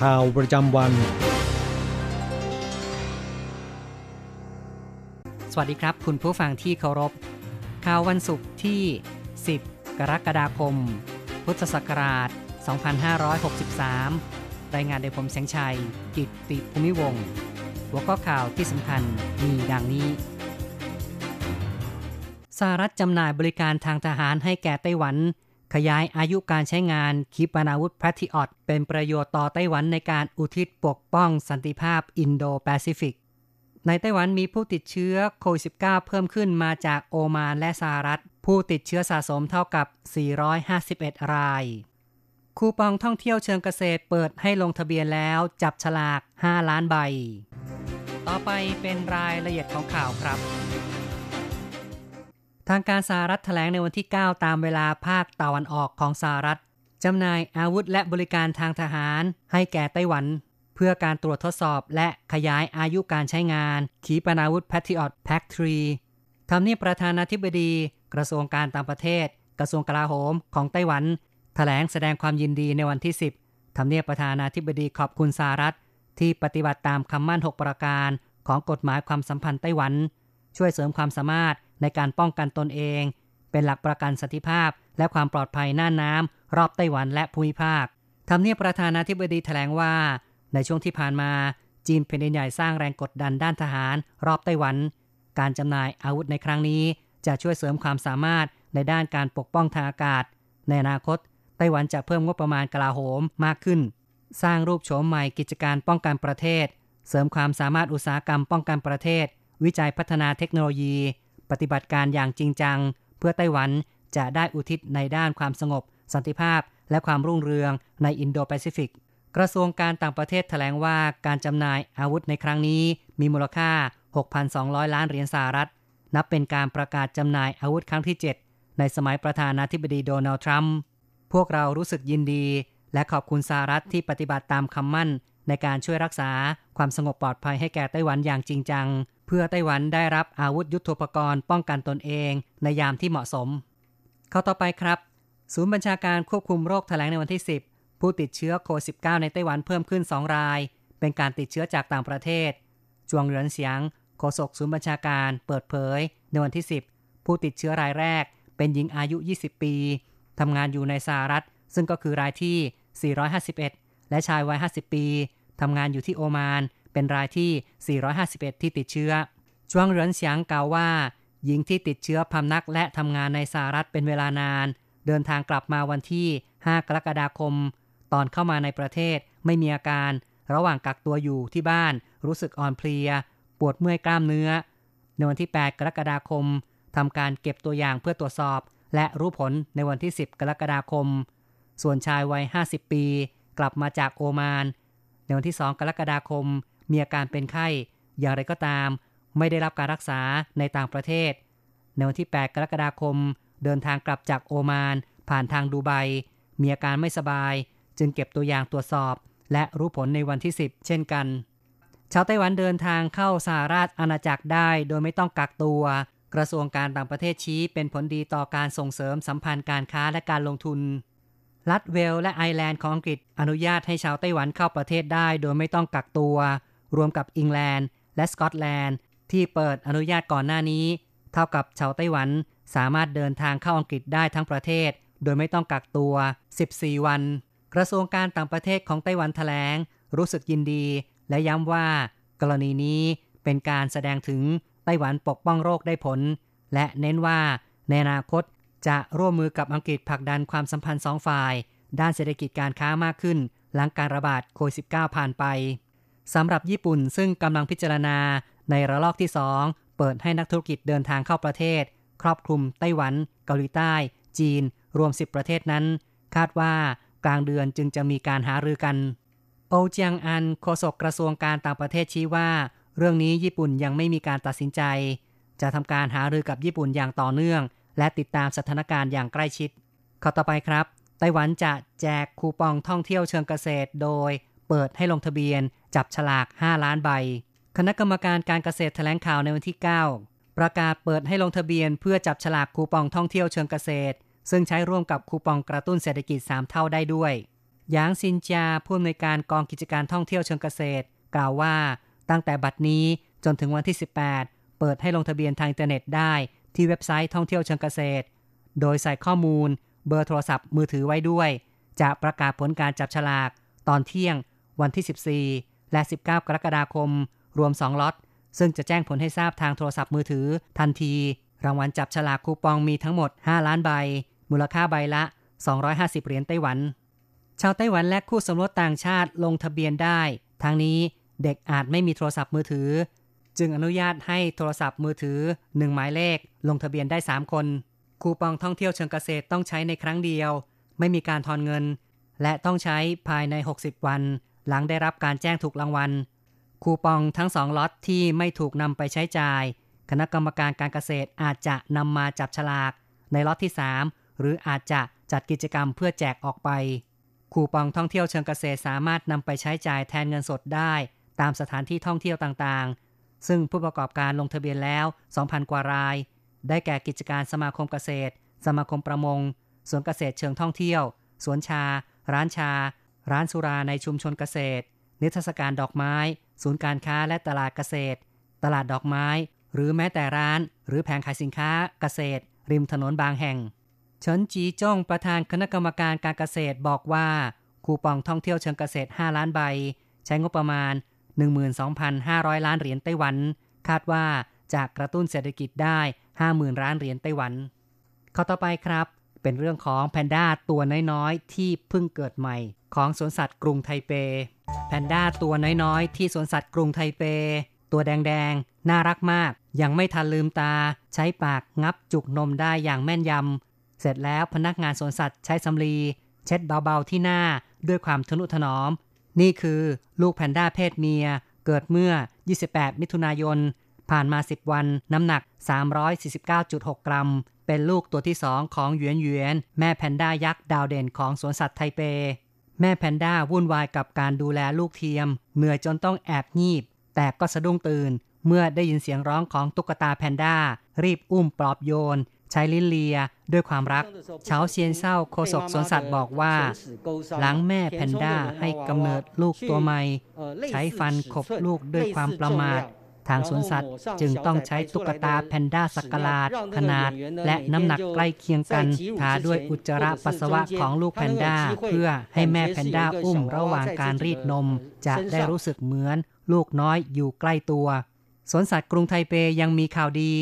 ข่าวประจำวัน สวัสดีครับ คุณผู้ฟังที่เคารพ ข่าววันศุกร์ที่ 10 กรกฎาคม พุทธศักราช 2563 รายงานโดยผมแสงชัย กิตติภูมิวงศ์หัวข้อข่าวที่สำคัญมีดังนี้สหรัฐจำหน่ายบริการทางทหารให้แก่ไต้หวัน ขยายอายุการใช้งานขีปนาวุธแพทริออตเป็นประโยชน์ต่อไต้หวันในการอุทิศปกป้องสันติภาพอินโดแปซิฟิก ในไต้หวันมีผู้ติดเชื้อโควิด -19 เพิ่มขึ้นมาจากโอมานและสหรัฐ ผู้ติดเชื้อสะสมเท่ากับ 451 ราย คูปองท่องเที่ยวเชิงเกษตรเปิดให้ลงทะเบียนแล้วจับฉลาก 5 ล้านใบ ต่อไปเป็นรายละเอียดของข่าวครับ ทางการสหรัฐแถลงในวันที่ 9 ตามเวลาภาคตะวันออกของสหรัฐจำหน่ายอาวุธและบริการทางทหาร ให้แก่ไต้หวัน เพื่อการตรวจทดสอบและขยายอายุการใช้งาน ขีปนาวุธ Patriot Pack 3ทำเนียบประธานาธิบดี กระทรวงการต่างประเทศ กระทรวงกลาโหมของไต้หวัน แถลงแสดงความยินดีในวันที่ 10ทำเนียบประธานาธิบดีขอบคุณสหรัฐ ที่ปฏิบัติตามคำมั่น 6 ประการของกฎหมายความสัมพันธ์ไต้หวัน ช่วยเสริมความสามารถ ในการป้องกันตนเอง เป็นหลักประกันสันติภาพ และความปลอดภัยหน่านน้ำรอบไต้หวันและภูมิภาคทำเนียบประธานาธิบดีแถลงว่า ในช่วงที่ผ่านมา จีนเป็นใหญ่สร้างแรงกดดันด้านทหาร รอบไต้หวัน การจำหน่ายอาวุธในครั้งนี้ จะช่วยเสริมความสามารถในด้านการปกป้องทางอากาศ ในอนาคต ไต้หวันจะเพิ่มงบประมาณกลาโหมมากขึ้น สร้างรูปโฉมใหม่กิจการป้องกันประเทศ เสริมความสามารถอุตสาหกรรมป้องกันประเทศ วิจัยพัฒนาเทคโนโลยี ปฏิบัติการอย่างจริงจัง เพื่อไต้หวันจะได้อุทิศในด้านความสงบ สันติภาพ และความรุ่งเรืองในอินโดแปซิฟิก กระทรวงการต่างประเทศแถลงว่าการจำหน่ายอาวุธในครั้งนี้มีมูลค่า 6,200 ล้านเหรียญสหรัฐ นับเป็นการประกาศจำหน่ายอาวุธครั้งที่ 7 ในสมัยประธานาธิบดีโดนัลด์ทรัมป์พวกเรารู้สึกยินดี และขอบคุณสหรัฐที่ปฏิบัติตามคำมั่น ในการช่วยรักษาความสงบปลอดภัยให้แก่ไต้หวันอย่างจริงจัง เพื่อไต้หวันได้รับอาวุธยุโทโธปกรณ์ป้องกันตนเองในยามที่เหมาะสม เข้าต่อไปครับ ศูนย์บัญชาการควบคุมโรคแถลงในวันที่ 10 ผู้ติดเชื้อโควิด -19 ในไต้หวันเพิ่มขึ้น 2 ราย เป็นการติดเชื้อจากต่างประเทศ จวงเหรินเสียงโฆษกศูนย์บัญชาการเปิดเผย ในวันที่ 10 ผู้ติดเชื้อรายแรก เป็นหญิงอายุ 20 ปีทำงานอยู่ในสหรัฐ ซึ่งก็คือรายที่ 451 และชายวัย 50 ปีทำงานอยู่ที่โอมาน เป็นรายที่ 451 ที่ติดเชื้อจวงเหรินเสียงกล่าวว่า หญิงที่ติดเชื้อพำนักและทำงานในสหรัฐเป็นเวลานาน เดินทางกลับมาวันที่ 5 กรกฎาคม ตอนเข้ามาในประเทศไม่มีอาการ ระหว่างกักตัวอยู่ที่บ้าน รู้สึกอ่อนเพลีย ปวดเมื่อยกล้ามเนื้อ ในวันที่ 8 กรกฎาคมทำการเก็บตัวอย่างเพื่อตรวจสอบ และรู้ผลในวันที่ 10 กรกฎาคม ส่วนชายวัย 50 ปี กลับมาจากโอมาน ในวันที่ 2 กรกฎาคม มีอาการเป็นไข้ อย่างไรก็ตาม ไม่ได้รับการรักษาในต่างประเทศ ในวันที่ 8 กรกฎาคม เดินทางกลับจากโอมาน ผ่านทางดูไบ มีอาการไม่สบาย จึงเก็บตัวอย่างตรวจสอบ และรู้ผลในวันที่ 10 เช่นกัน ชาวไต้หวันเดินทางเข้าสหราชอาณาจักรได้ โดยไม่ต้องกักตัว กระทรวงการต่างประเทศชี้เป็นผลดีต่อการส่งเสริมสัมพันธ์การค้าและการลงทุนรัฐเวลและไอร์แลนด์ของอังกฤษอนุญาตให้ชาวไต้หวันเข้าประเทศได้ โดยไม่ต้องกักตัว รวมกับอังกฤษและสกอตแลนด์ ที่เปิดอนุญาตก่อนหน้านี้ เท่ากับชาวไต้หวันสามารถเดินทางเข้าอังกฤษได้ทั้งประเทศ โดยไม่ต้องกักตัว 14 วัน กระทรวงการต่างประเทศของไต้หวันแถลง รู้สึกยินดี และย้ำว่า กรณีนี้เป็นการแสดงถึงไต้หวันปกป้องโรคได้ผล และเน้นว่าในอนาคตจะร่วมมือกับอังกฤษผลักดันความสัมพันธ์สองฝ่าย ด้านเศรษฐกิจการค้ามากขึ้น หลังการระบาดโควิด -19 ผ่านไป สำหรับญี่ปุ่นซึ่งกำลังพิจารณาในระลอกที่ 2 เปิดให้นักธุรกิจเดินทางเข้าประเทศ ครอบคลุมไต้หวัน เกาหลีใต้ จีน รวม 10 ประเทศนั้น คาดว่ากลางเดือนจึงจะมีการหารือกัน โอเจียงอันโฆษกกระทรวงการต่างประเทศชี้ว่า เรื่องนี้ญี่ปุ่นยังไม่มีการตัดสินใจ จะทำการหารือกับญี่ปุ่นอย่างต่อเนื่อง และติดตามสถานการณ์อย่างใกล้ชิดข้อต่อไปครับไต้หวันจะแจกคูปองท่องเที่ยวเชิงเกษตร โดย เปิดให้ลงทะเบียน จับฉลาก 5 ล้านใบ คณะกรรมการการเกษตรแถลงข่าวในวันที่ 9 ประกาศเปิดให้ลงทะเบียน เพื่อจับฉลากคูปองท่องเที่ยวเชิงเกษตร ซึ่งใช้ร่วมกับคูปองกระตุ้นเศรษฐกิจ 3 เท่าได้ด้วยหยางซินจาผู้อำนวยการกองกิจการท่องเที่ยวเชิงเกษตร กล่าวว่า ตั้งแต่บัดนี้จนถึงวันที่ 18 เปิดให้ลงทะเบียนทางอินเทอร์เน็ตได้ที่เว็บไซต์ท่องเที่ยวเชิงเกษตร โดยใส่ข้อมูล เบอร์โทรศัพท์มือถือไว้ด้วย จะประกาศผลการจับฉลาก ตอนเที่ยง วันที่ 14 และ 19 กรกฎาคม รวม 2 ล็อต ซึ่งจะแจ้งผลให้ทราบทางโทรศัพท์มือถือ ทันที รางวัลจับฉลากคูปองมีทั้งหมด 5 ล้านใบ มูลค่าใบละ 250 เหรียญไต้หวัน ชาวไต้หวันและคู่สมรสต่างชาติลงทะเบียนได้ ทั้งนี้เด็กอาจไม่มีโทรศัพท์มือถือ จึงอนุญาตให้โทรศัพท์มือถือ 1 หมายเลข ลงทะเบียนได้ 3 คน คูปองท่องเที่ยวเชิงเกษตรต้องใช้ในครั้งเดียว ไม่มีการทอนเงิน และต้องใช้ภายใน 60 วัน หลังได้รับการแจ้งถูกรางวัล คูปองทั้งสองล็อตที่ไม่ถูกนำไปใช้จ่าย คณะกรรมการการเกษตรอาจจะนำมาจับฉลาก ในล็อตที่ 3 หรืออาจจะจัดกิจกรรมเพื่อแจกออกไป คูปองท่องเที่ยวเชิงเกษตรสามารถนำไปใช้จ่ายแทนเงินสดได้ ตามสถานที่ท่องเที่ยวต่างๆ ซึ่งผู้ประกอบการลงทะเบียนแล้ว 2,000 กว่าราย ได้แก่กิจการสมาคมเกษตร สมาคมประมงสวนเกษตรเชิงท่องเที่ยว สวนชา ร้านชา ร้านสุราในชุมชนเกษตร นิทรรศการดอกไม้ ศูนย์การค้าและตลาดเกษตร ตลาดดอกไม้ หรือแม้แต่ร้าน หรือแผงขายสินค้าเกษตร ริมถนนบางแห่งเฉินจีจ้งประธานคณะกรรมการการเกษตรบอกว่า คูปองท่องเที่ยวเชิงเกษตร 5 ล้านใบ ใช้งบประมาณ 12,500 ล้านเหรียญไต้หวัน คาดว่าจะกระตุ้นเศรษฐกิจได้ 50,000ล้านเหรียญไต้หวัน ข้อต่อไปครับ เป็นเรื่องของแพนด้าตัวน้อยๆ ที่เพิ่งเกิดใหม่ ของสวนสัตว์กรุงไทเป แพนด้าตัวน้อยๆ ที่สวนสัตว์กรุงไทเป ตัวแดงๆ น่ารักมาก ยังไม่ทันลืมตา ใช้ปากงับจุกนมได้อย่างแม่นยำ เสร็จแล้วพนักงานสวนสัตว์ใช้สำลี เช็ดเบาๆที่หน้าด้วยความทนุถนอม นี่คือลูกแพนด้าเพศเมีย เกิดเมื่อ 28 มิถุนายน ผ่านมา 10 วัน น้ำหนัก 349.6 กรัม เป็นลูกตัวที่สองของหยวนหยวนแม่แพนด้ายักษ์ดาวเด่นของสวนสัตว์ไทเป แม่แพนด้าวุ่นวายกับการดูแลลูกเทียมเหนื่อยจนต้องแอบงีบ แต่ก็สะดุ้งตื่น เมื่อได้ยินเสียงร้องของตุ๊กตาแพนด้า รีบอุ้มปลอบโยนใช้ลิ้นเลียด้วยความรักเฉาเซียนเศร้าโคศกสวนสัตว์บอกว่า หลังแม่แพนด้าให้กำเนิดลูกตัวใหม่ ใช้ฟันขบลูกด้วยความประมาท ทางสวนสัตว์ จึงต้องใช้ตุ๊กตาแพนด้าสักกลาดขนาด และน้ำหนักใกล้เคียงกันทาด้วยอุจจาระปัสสาวะของลูกแพนด้า เพื่อให้แม่แพนด้าอุ้มระหว่างการรีดนม จะได้รู้สึกเหมือน ลูกน้อยอยู่ใกล้ตัว สวนสัตว์กรุงไทเปยังมีข่าวดี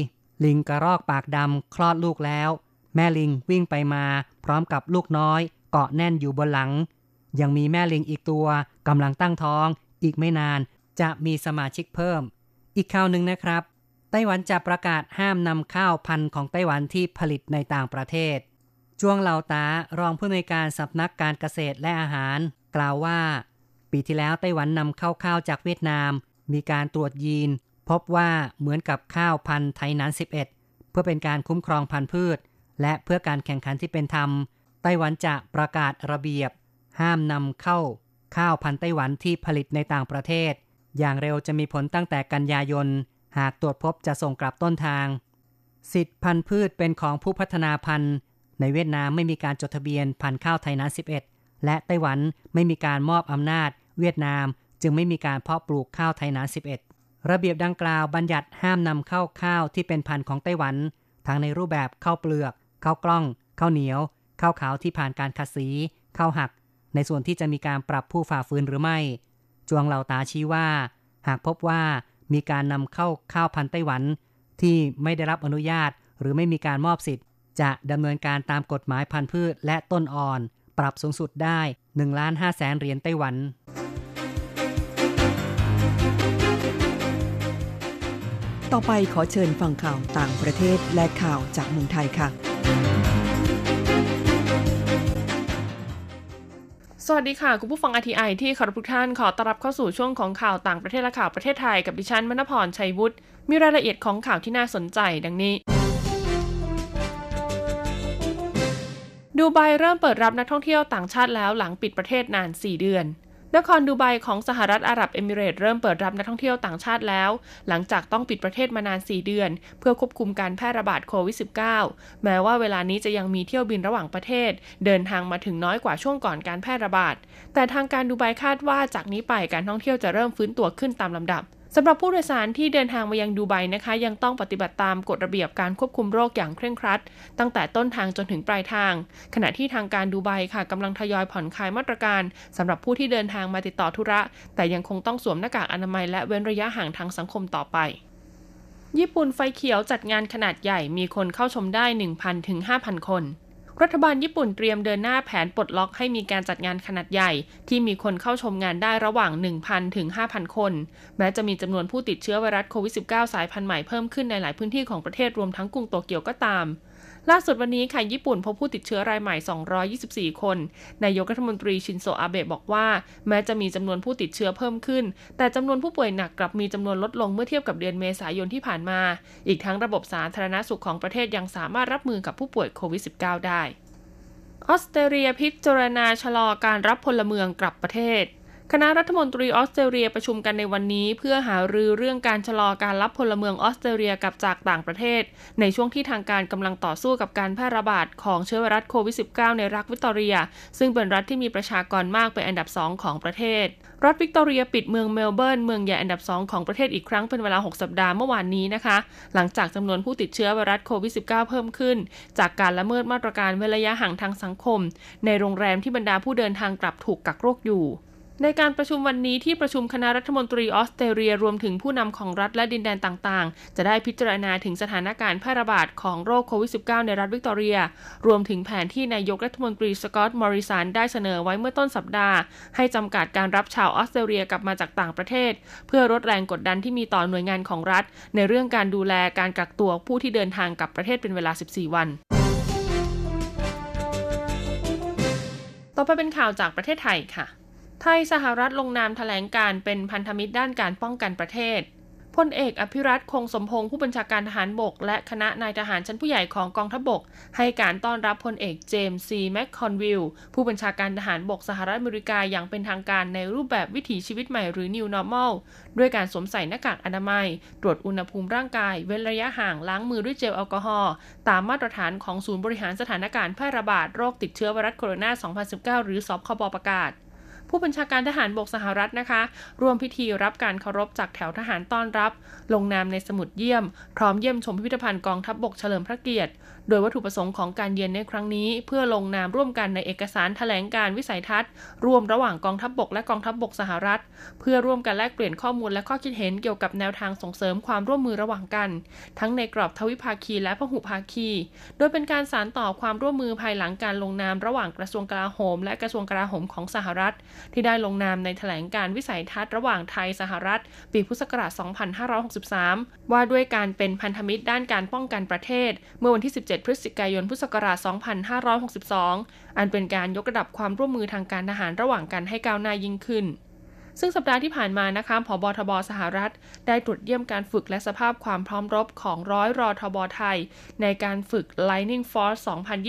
ลิงกระรอกปากดำคลอดลูกแล้ว แม่ลิงวิ่งไปมา พร้อมกับลูกน้อยเกาะแน่นอยู่บนหลัง ยังมีแม่ลิงอีกตัวกำลังตั้งท้อง อีกไม่นานจะมีสมาชิกเพิ่ม อีกข่าวหนึ่งนะครับ ไต้หวันจะประกาศห้ามนำข้าวพันธุ์ของไต้หวันที่ผลิตในต่างประเทศจวงเหล่าตารองผู้อำนวยการสำนักการเกษตรและอาหาร กล่าวว่า ปีที่แล้วไต้หวันนำเข้าข้าวจากเวียดนาม มีการตรวจยีน พบว่าเหมือนกับข้าวพันธุ์ไทยนั้น11 เพื่อเป็นการคุ้มครองพันธุ์พืช และเพื่อการแข่งขันที่เป็นธรรม ไต้หวันจะประกาศระเบียบ ห้ามนำเข้า ข้าวพันธุ์ไต้หวันที่ผลิตในต่างประเทศ อย่างเร็วจะมีผลตั้งแต่กันยายน หากตรวจพบจะส่งกลับต้นทาง สิทธิพันธุ์พืชเป็นของผู้พัฒนาพันธุ์ ในเวียดนามไม่มีการจดทะเบียนพันธุ์ข้าวไทยนั้น11 และไต้หวันไม่มีการมอบอำนาจ เวียดนามจึงไม่มีการเพาะปลูกข้าวไทยนั้น11 ระเบียบดังกล่าวบัญญัติห้ามนำเข้าข้าวที่เป็นพันธุ์ของไต้หวัน ทั้งในรูปแบบข้าวเปลือกข้าวกล้องข้าวเหนียวข้าวขาวที่ผ่านการขัดสีข้าวหัก ในส่วนที่จะมีการปรับผู้ฝ่าฝืนหรือไม่ จวงเหล่าตาชี้ว่า หากพบว่ามีการนำเข้าข้าวพันธุ์ไต้หวัน ที่ไม่ได้รับอนุญาตหรือไม่มีการมอบสิทธิ์ จะดำเนินการตามกฎหมายพันธุ์พืชและต้นอ่อน ปรับสูงสุดได้1ล้าน5แสนเหรียญไต้หวัน ต่อไปขอเชิญฟังข่าวต่างประเทศและข่าวจากเมืองไทยค่ะ สวัสดีค่ะ คุณผู้ฟังอทีไอที่ขอรับทุกท่านขอต้อนรับเข้าสู่ช่วงของข่าวต่างประเทศและข่าวประเทศไทยกับดิฉันมณพรชัยวุฒิมีรายละเอียดของข่าวที่น่าสนใจดังนี้ ดูไบเริ่มเปิดรับนักท่องเที่ยวต่างชาติแล้วหลังปิดประเทศนาน 4 เดือน นครดูไบของสหรัฐอาหรับเอมิเรตเริ่มเปิดรับนักท่องเที่ยวต่างชาติแล้ว หลังจากต้องปิดประเทศมานาน 4 เดือน เพื่อควบคุมการแพร่ระบาดโควิด -19 แม้ว่าเวลานี้จะยังมีเที่ยวบินระหว่างประเทศ เดินทางมาถึงน้อยกว่าช่วงก่อนการแพร่ระบาด แต่ทางการดูไบคาดว่าจากนี้ไปการท่องเที่ยวจะเริ่มฟื้นตัวขึ้นตามลำดับ สำหรับผู้โดยสารที่เดินทางมายังดูไบนะคะ ยังต้องปฏิบัติตามกฎระเบียบการควบคุมโรคอย่างเคร่งครัด ตั้งแต่ต้นทางจนถึงปลายทาง ขณะที่ทางการดูไบค่ะกำลังทยอยผ่อนคลายมาตรการสำหรับผู้ที่เดินทางมาติดต่อธุระ แต่ยังคงต้องสวมหน้ากากอนามัยและเว้นระยะห่างทางสังคมต่อไปญี่ปุ่นไฟเขียวจัดงานขนาดใหญ่มีคนเข้าชมได้ 1,000ถึง5,000 คน รัฐบาลญี่ปุ่นเตรียมเดินหน้าแผนปลดล็อกให้มีการจัดงานขนาดใหญ่ ที่มีคนเข้าชมงานได้ระหว่าง 1,000 ถึง 5,000 คน แม้จะมีจำนวนผู้ติดเชื้อไวรัสโควิด -19 สายพันธุ์ใหม่เพิ่มขึ้นในหลายพื้นที่ของประเทศรวมทั้งกรุงโตเกียวก็ตาม ล่าสุดวันนี้ค่ะญี่ปุ่นพบผู้ติดเชื้อรายใหม่ 224 คน นายกรัฐมนตรีชินโซอาเบะบอกว่า แม้จะมีจำนวนผู้ติดเชื้อเพิ่มขึ้น แต่จำนวนผู้ป่วยหนักกลับมีจำนวนลดลงเมื่อเทียบกับเดือนเมษายนที่ผ่านมา อีกทั้งระบบสาธารณสุขของประเทศยังสามารถรับมือกับผู้ป่วยโควิด -19 ได้ออสเตรเลียพิจารณาชะลอการรับพลเมืองกลับประเทศ คณะรัฐมนตรีออสเตรเลียประชุมกันในวันนี้ เพื่อหารือเรื่องการชะลอการรับพลเมืองออสเตรเลียกลับจากต่างประเทศ ในช่วงที่ทางการกำลังต่อสู้กับการแพร่ระบาดของเชื้อไวรัสโควิด -19 ในรัฐวิกตอเรีย ซึ่งเป็นรัฐที่มีประชากรมากเป็นอันดับสองของประเทศ รัฐวิกตอเรียปิดเมืองเมลเบิร์นเมืองใหญ่อันดับ2ของประเทศอีกครั้งเป็นเวลา 6 สัปดาห์เมื่อวานนี้นะคะ หลังจากจำนวนผู้ติดเชื้อไวรัสโควิด -19 เพิ่มขึ้น จากการละเมิดมาตรการเว้นระยะห่างทางสังคม ในโรงแรมที่บรรดาผู้เดินทางกลับถูกกักโรคอยู่ ในการประชุมวันนี้ที่ประชุมคณะรัฐมนตรีออสเตรเลียรวมถึงผู้นำของรัฐและดินแดนต่างๆ จะได้พิจารณาถึงสถานการณ์แพร่ระบาดของโรคโควิด -19 ในรัฐวิกตอเรีย รวมถึงแผนที่นายกรัฐมนตรีสกอตต์มอริสันได้เสนอไว้เมื่อต้นสัปดาห์ ให้จำกัดการรับชาวออสเตรเลียกลับมาจากต่างประเทศ เพื่อลดแรงกดดันที่มีต่อหน่วยงานของรัฐ ในเรื่องการดูแลการกักตัวผู้ที่เดินทางกลับประเทศเป็นเวลา 14 วันต่อไปเป็นข่าวจากประเทศไทยค่ะ ไทยสหรัฐลงนามถแถลงการเป็นพันธมิตรด้านการป้องกันประเทศพลเอกอภิรัตคงสมพงศ์ผู้บัญชาการทหารบก และคณะนายทหารชั้นผู้ใหญ่ของกองทัพบก ให้การต้อนรับพลเอกเจมส์ซีแมคคอนวิลผู้บัญชาการทหารบกสหรัฐอเมริกาอย่างเป็นทางการในรูปแบบวิถีชีวิตใหม่หรือ New Normal ด้วยการสวมใส่หน้ากากอนามัย ตรวจอุณหภูมิร่างกาย เว้นระยะห่างล้างมือด้วยเจลแอลกอฮอล์ตามมาตรฐานของศูนย์บริหารสถานการณ์แพร่ระบาดโรคติดเชื้อไวรัสโคโรนา 2019 หรือสคบประกาศ ผู้บัญชาการทหารบกสหรัฐนะคะ ร่วมพิธีรับการเคารพจากแถวทหารต้อนรับ ลงนามในสมุดเยี่ยม พร้อมเยี่ยมชมพิพิธภัณฑ์กองทัพบบกเฉลิมพระเกียรติ โดยวัตถุประสงค์ของการเยือนในครั้งนี้ เพื่อลงนามร่วมกันในเอกสารแถลงการวิสัยทัศน์ ร่วมระหว่างกองทัพบบกและกองทัพบบกสหรัฐ เพื่อร่วมกันแลกเปลี่ยนข้อมูลและข้อคิดเห็นเกี่ยวกับแนวทางส่งเสริมความร่วมมือระหว่างกัน ทั้งในกรอบทวิภาคีและพหุภาคี โดยเป็นการสานต่อความร่วมมือภายหลังการลงนามระหว่างกระทรวงกลาโหม และกระทรวงกลาโหมของสหรัฐ ที่ได้ลงนามในแถลงการวิสัยทัศน์ระหว่างไทยสหรัฐ ปีพุทธศักราช 2563 ว่าด้วยการเป็นพันธมิตรด้านการป้องกันประเทศ เมื่อวันที่ 17พฤศจิกายน พุทธศักราช 2562 อันเป็นการยกระดับความร่วมมือทางการทหารระหว่างกันให้ก้าวหน้ายิ่งขึ้น ซึ่งสัปดาห์ที่ผ่านมานะคะผบทบสหรัฐ ได้ตรวจเยี่ยมการฝึกและสภาพความพร้อมรบของร้อยรอทบไทย ในการฝึก Lightning Force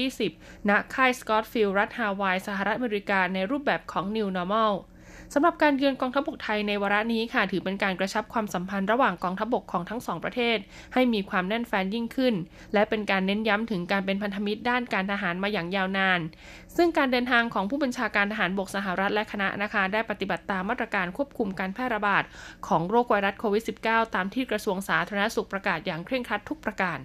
2020 ณ ค่ายสกอตฟิลด์รัฐฮาวาย สหรัฐอเมริกาในรูปแบบของ New Normal สำหรับการเยือนกองทัพบกไทยในวาระนี้ค่ะ ถือเป็นการกระชับความสัมพันธ์ระหว่างกองทัพบกของทั้งสองประเทศ ให้มีความแน่นแฟ้นยิ่งขึ้น และเป็นการเน้นย้ำถึงการเป็นพันธมิตรด้านการทหารมาอย่างยาวนาน ซึ่งการเดินทางของผู้บัญชาการทหารบกสหรัฐและคณะนะคะ ได้ปฏิบัติตามมาตรการควบคุมการแพร่ระบาดของโรคไวรัสโควิด -19 ตามที่กระทรวงสาธารณสุขประกาศอย่างเคร่งครัดทุกประการ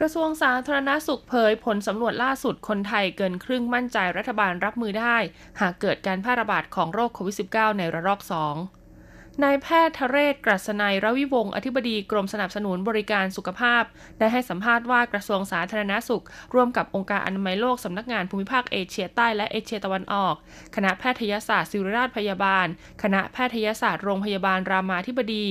กระทรวงสาธารณาสุขเผยผลสำรวจล่าสุดคนไทยเกินครึ่งมั่นใจรัฐบาลรับมือได้ หากเกิดการแพร่ระบาดของโรคโควิด -19 ในระลอก 2 นายแพทย์ทเรศกรัศนัยรวิวงศ์อธิบดีกรมสนับสนุนบริการสุขภาพ ได้ให้สัมภาษณ์ว่ากระทรวงสาธารณาสุข ร่วมกับองค์การอนามัยโลกสำนักงานภูมิภาคเอเชียใต้และเอเชียตะวันออก คณะแพทยศาสตร์ศิริราชพยาบาล คณะแพทยศาสตร์โรงพยาบาลรามาธิบดี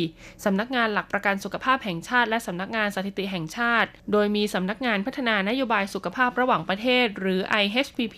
สำนักงานหลักประกันสุขภาพแห่งชาติ และสำนักงานสถิติแห่งชาติ โดยมีสำนักงานพัฒนานโยบายสุขภาพระหว่างประเทศ หรือ IHPP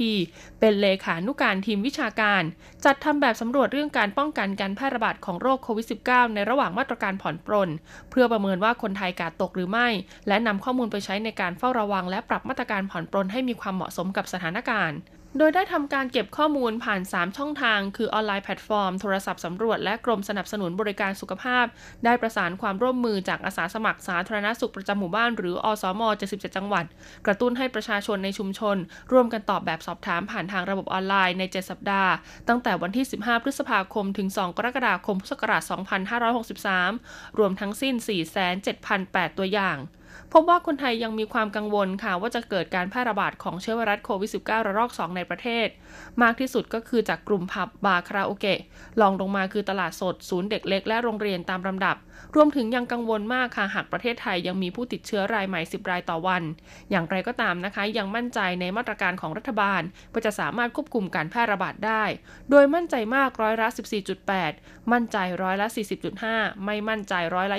เป็นเลขานุการทีมวิชาการ จัดทำแบบสำรวจเรื่องการป้องกันการแพร่ระบาดของโรคโควิด -19 ในระหว่างมาตรการผ่อนปรน เพื่อประเมินว่าคนไทยการ์ดตกหรือไม่ และนำข้อมูลไปใช้ในการเฝ้าระวังและปรับมาตรการผ่อนปรนให้มีความเหมาะสมกับสถานการณ์ โดยได้ทำการเก็บข้อมูลผ่าน 3 ช่องทาง คือออนไลน์แพลตฟอร์ม โทรศัพท์สำรวจ และกรมสนับสนุนบริการสุขภาพ ได้ประสานความร่วมมือจากอาสาสมัครสาธารณสุขประจำหมู่บ้าน หรืออสม 77 จังหวัด กระตุ้นให้ประชาชนในชุมชน ร่วมกันตอบแบบสอบถามผ่านทางระบบออนไลน์ใน 7 สัปดาห์ ตั้งแต่วันที่ 15 พฤษภาคม ถึง 2 กรกฎาคม พุทธศักราช 2563 รวมทั้งสิ้น 4,708 ตัวอย่าง พบว่าคนไทยยังมีความกังวลค่ะว่าจะเกิดการแพร่ระบาดของเชื้อไวรัสโควิด -19 ระลอก 2 ในประเทศ มากที่สุดก็คือจากกลุ่มผับบาร์คาราโอเกะลองลงมาคือตลาดสด ศูนย์เด็กเล็กและโรงเรียนตามลำดับ รวมถึงยังกังวลมากค่ะหากประเทศไทยยังมีผู้ติดเชื้อรายใหม่ 10 รายต่อวัน อย่างไรก็ตามนะคะ ยังมั่นใจในมาตรการของรัฐบาลว่าจะสามารถควบคุมการแพร่ระบาดได้ โดยมั่นใจมากร้อยละ 14.8 มั่นใจร้อยละ 40.5 ไม่มั่นใจร้อยละ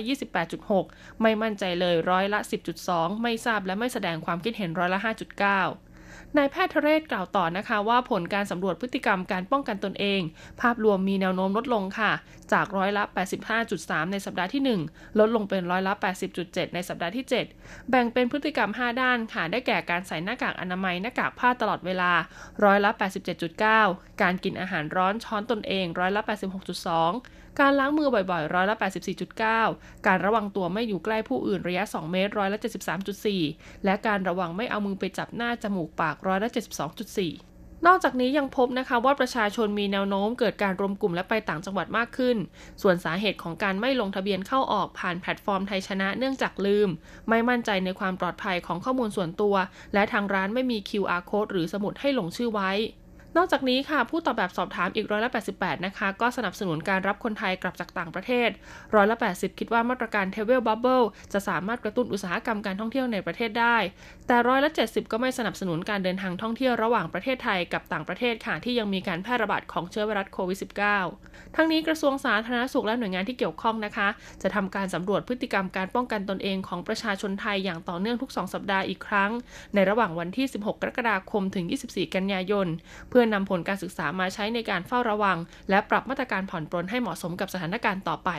28.6 ไม่มั่นใจเลยร้อยละ10.2 ไม่ทราบและไม่แสดงความคิดเห็นร้อยละ 5.9 นายแพทย์ทเรศกล่าวต่อนะคะว่าผลการสำรวจพฤติกรรมการป้องกันตนเอง ภาพรวมมีแนวโน้มลดลงค่ะ จากร้อยละ 85.3 ในสัปดาห์ที่ 1 ลดลงเป็นร้อยละ 80.7 ในสัปดาห์ที่ 7 แบ่งเป็นพฤติกรรม 5 ด้านค่ะได้แก่การใส่หน้ากากอนามัยหน้ากากผ้าตลอดเวลาร้อยละ 87.9 การกินอาหารร้อนช้อนตนเองร้อยละ 86.2 การล้างมือบ่อยๆร้อยละ84.9 การระวังตัวไม่อยู่ใกล้ผู้อื่นระยะ 2 เมตรร้อยละ73.4 และการระวังไม่เอามือไปจับหน้าจมูกปากร้อยละ72.4นอกจากนี้ยังพบนะคะว่าประชาชนมีแนวโน้มเกิดการรวมกลุ่มและไปต่างจังหวัดมากขึ้น ส่วนสาเหตุของการไม่ลงทะเบียนเข้าออกผ่านแพลตฟอร์มไทยชนะเนื่องจากลืม ไม่มั่นใจในความปลอดภัยของข้อมูลส่วนตัว และทางร้านไม่มี QR code หรือสมุดให้ลงชื่อไว้ นอกจากนี้ค่ะผู้ตอบแบบสอบถามอีกร้อยละ88 นะคะ ก็สนับสนุนการรับคนไทยกลับจากต่างประเทศร้อยละ80 คิดว่ามาตรการ travel bubble จะสามารถกระตุ้นอุตสาหกรรมการท่องเที่ยวในประเทศได้ แต่ร้อยละ70 ก็ไม่สนับสนุนการเดินทางท่องเที่ยวระหว่างประเทศไทยกับต่างประเทศค่ะที่ยังมีการแพร่ระบาดของเชื้อไวรัสโควิด -19 ทั้งนี้กระทรวงสาธารณสุขและหน่วยงานที่เกี่ยวข้องนะคะ จะทำการสำรวจพฤติกรรมการป้องกันตนเองของประชาชนไทยอย่างต่อเนื่องทุก 2 สัปดาห์อีกครั้ง ในระหว่างวันที่ 16 กรกฎาคมถึง 24 กันยายน เพื่อนำผลการศึกษามาใช้ในการเฝ้าระวัง และปรับมาตรการผ่อนปรนให้เหมาะสมกับสถานการณ์ต่อไป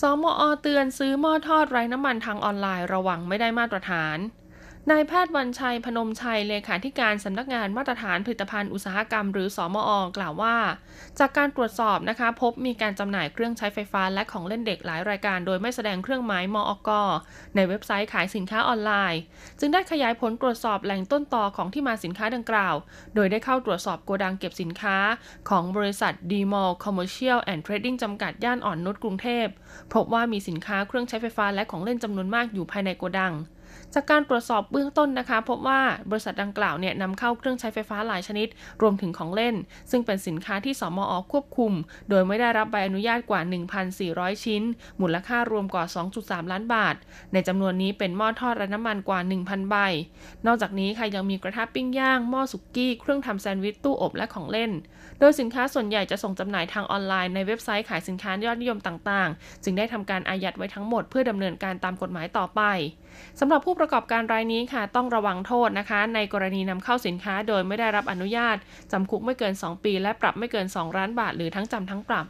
สมอเตือนซื้อหม้อทอดไร้น้ำมันทางออนไลน์ระวังไม่ได้มาตรฐาน นายแพทย์วันชัยพนมชัยเลขาธิการสำนักงานมาตรฐานผลิตภัณฑ์อุตสาหกรรม หรือสอมอกล่าวว่า จากการตรวจสอบนะคะ พบมีการจำหน่ายเครื่องใช้ไฟฟ้าและของเล่นเด็กหลายรายการ โดยไม่แสดงเครื่องหมายมอกในเว็บไซต์ขายสินค้าออนไลน์ จึงได้ขยายผลตรวจสอบแหล่งต้นตอของที่มาสินค้าดังกล่าว โดยได้เข้าตรวจสอบโกดังเก็บสินค้า ของบริษัทดีมอลคอมเมอร์เชียลแอนด์เทรดดิ้งจำกัดย่านอ่อนนุชกรุงเทพพบว่ามีสินค้าเครื่องใช้ไฟฟ้าและของเล่นจำนวนมากอยู่ภายในโกดัง จากการตรวจสอบเบื้องต้นนะคะ พบว่าบริษัทดังกล่าวเนี่ยนำเข้าเครื่องใช้ไฟฟ้าหลายชนิด รวมถึงของเล่น ซึ่งเป็นสินค้าที่สมอควบคุม โดยไม่ได้รับใบอนุญาตกว่า 1,400 ชิ้น มูลค่ารวมกว่า 2.3 ล้านบาท ในจำนวนนี้เป็นหม้อทอดและน้ำมันกว่า 1,000 ใบ นอกจากนี้ค่ะยังมีกระทะปิ้งย่างหม้อสุกี้ เครื่องทำแซนด์วิชตู้อบและของเล่น โดยสินค้าส่วนใหญ่จะส่งจำหน่ายทางออนไลน์ในเว็บไซต์ขายสินค้ายอดนิยมต่างๆ จึงได้ทำการอายัดไว้ทั้งหมดเพื่อดำเนินการตามกฎหมายต่อไป สำหรับผู้ประกอบการรายนี้ค่ะ ต้องระวังโทษนะคะ ในกรณีนำเข้าสินค้าโดยไม่ได้รับอนุญาตจำคุกไม่เกิน 2 ปี และปรับไม่เกิน 2ล้านบาท หรือทั้งจำทั้งปรับ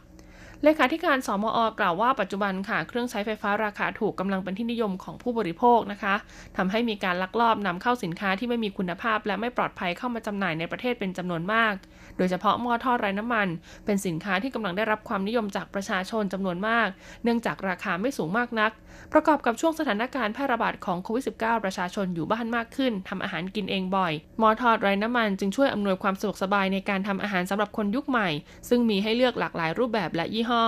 เลขาธิการสมอกล่าวว่าปัจจุบันค่ะ เครื่องใช้ไฟฟ้าราคาถูกกำลังเป็นที่นิยมของผู้บริโภคนะคะทำให้มีการลักลอบนำเข้าสินค้าที่ไม่มีคุณภาพ และไม่ปลอดภัยเข้ามาจำหน่ายในประเทศเป็นจำนวนมาก โดยเฉพาะหม้อทอดไร้น้ำมัน เป็นสินค้าที่กำลังได้รับความนิยมจากประชาชนจำนวนมาก เนื่องจากราคาไม่สูงมากนัก ประกอบกับช่วงสถานการณ์แพร่ระบาดของโควิด -19 ประชาชนอยู่บ้านมากขึ้นทำอาหารกินเองบ่อยหม้อทอดไร้น้ำมันจึงช่วยอำนวยความสะดวกสบายในการทำอาหารสำหรับคนยุคใหม่ ซึ่งมีให้เลือกหลากหลายรูปแบบและยี่ห้อ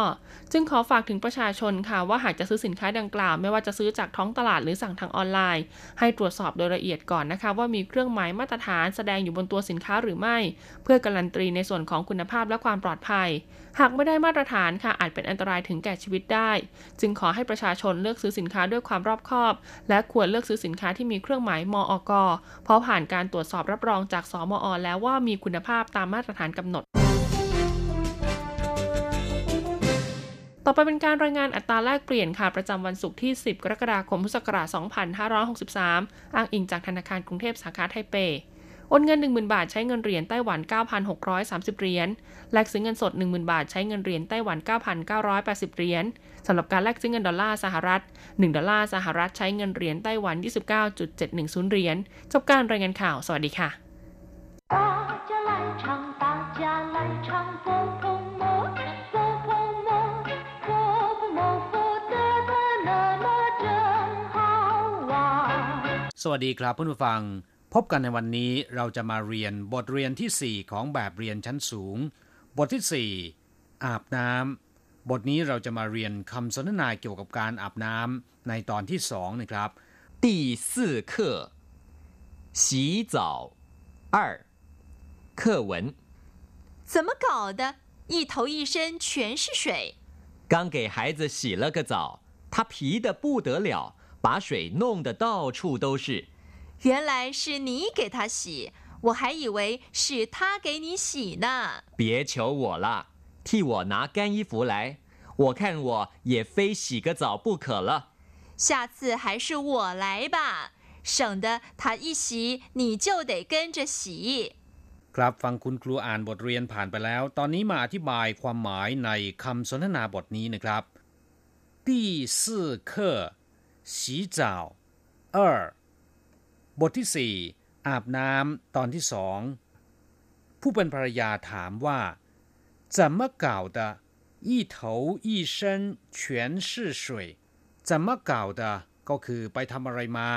จึงขอฝากถึงประชาชนค่ะว่าหากจะซื้อสินค้าดังกล่าว ไม่ว่าจะซื้อจากท้องตลาดหรือสั่งทางออนไลน์ ให้ตรวจสอบโดยละเอียดก่อนนะคะ ว่ามีเครื่องหมายมาตรฐานแสดงอยู่บนตัวสินค้าหรือไม่ เพื่อการันตีในส่วนของคุณภาพและความปลอดภัย หากไม่ได้มาตรฐานค่ะอาจเป็นอันตรายถึงแก่ชีวิตได้ จึงขอให้ประชาชนเลือกซื้อสินค้าด้วยความรอบคอบ และควรเลือกซื้อสินค้าที่มีเครื่องหมายมอกเพราะผ่านการตรวจสอบรับรองจากสมอแล้วว่ามีคุณภาพตามมาตรฐานกำหนดต่อไปเป็นการรายงานอัตราแลกเปลี่ยนค่ะ ประจำวันศุกร์ที่ 10 กรกฎาคมพุทธศักราช 2563 อ้างอิงจากธนาคารกรุงเทพสาขาไทเป โอนเงิน 10,000 บาทใช้เงินเหรียญไต้หวัน 9,630 เหรียญ แลกซื้อเงินสด 10,000 บาทใช้เงินเหรียญไต้หวัน 9,980 เหรียญสำหรับการแลกซื้อเงินดอลลาร์สหรัฐ 1 ดอลลาร์สหรัฐใช้เงินเหรียญไต้หวัน 29.710 เหรียญ จบการรายงานข่าว สวัสดีค่ะสวัสดีครับเพื่อนผู้ฟัง พบกันในวันนี้เราจะมาเรียนบทเรียนที่ 4 ของแบบเรียนชั้นสูง บทที่ 4 อาบน้ำบทนี้เราจะมาเรียนคำสนทนาเกี่ยวกับการอาบน้ำในตอนที่ 2 นะครับ 第四课洗澡二课文怎么搞的？一头一身全是水。刚给孩子洗了个澡，他皮得不得了，把水弄得到处都是。 原来是你给他洗，我还以为是他给你洗呢。别求我了，替我拿干衣服来，我看我也非洗个澡不可了。下次还是我来吧，省得他一洗你就得跟着洗。 ครับฟังคุณครูอ่านบทเรียนผ่านไปแล้ว ตอนนี้มาอธิบายความหมายในคำสนทนาบทนี้นะครับ第四课洗澡二 บทที่สี่อาบน้ำตอนที่สองผู้เป็นภรรยาถามว่า怎么搞的一头一身全是水怎么搞的ก็คือไปทำอะไรมา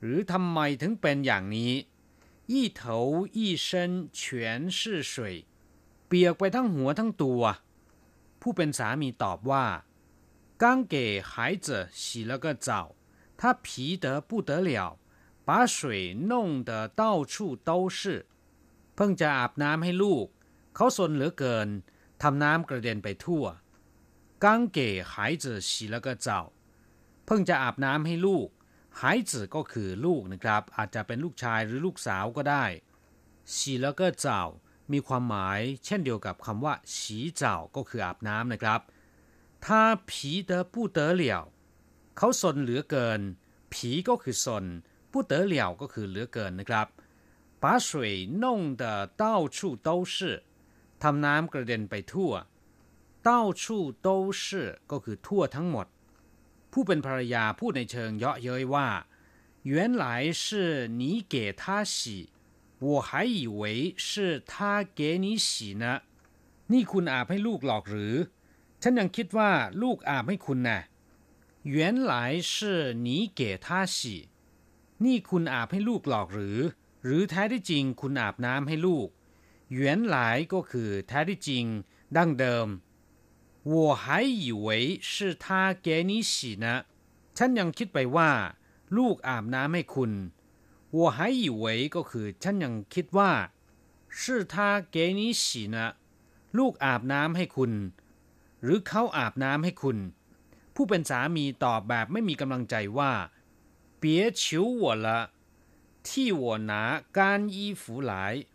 หรือทำไมถึงเป็นอย่างนี้一头一身全是水เปียกไปทั้งหัวทั้งตัว ผู้เป็นสามีตอบว่า刚给孩子洗了个澡他皮得不得了 把水弄得到处都是เพิ่งจะอาบน้ำให้ลูก เขาสนเหลือเกินทำน้ำกระเด็นไปทั่ว刚给孩子洗了个澡เพิ่งจะอาบน้ำให้ลูก หายจืก็คือลูกนะครับ อาจจะเป็นลูกชายหรือลูกสาวก็ได้洗了个澡มีความหมาย เช่นเดียวกับคำว่า洗澡ก็คืออาบน้ำนะครับ他皮得不得了เขาสนเหลือเกิน ผีก็คือสน 不得了ก็คือเหลือเกินนะครับ把水弄得到处都是ทำน้ำกระเด็นไปทั่ว到处都是ก็คือทั่วทั้งหมด ผู้เป็นภรรยาพูดในเชิงเยาะเย้ยว่า原来是你给他洗我还以为是他给你洗呢นี่คุณอาบให้ลูกหรอกหรือ ฉันยังคิดว่าลูกอาบให้คุณนะ原来是你给他洗 นี่คุณอาบให้ลูกหรอกหรือ หรือแท้ที่จริงคุณอาบน้ำให้ลูก原来ก็คือแท้ที่จริง ดั้งเดิม我还以为是他给你洗呢ฉันยังคิดไปว่า ลูกอาบน้ำให้คุณ我还以为ก็คือฉันยังคิดว่า是他给你洗呢ลูกอาบน้ำให้คุณ หรือเขาอาบน้ำให้คุณ ผู้เป็นสามีตอบแบบไม่มีกำลังใจว่า 别求我了替我拿干衣服来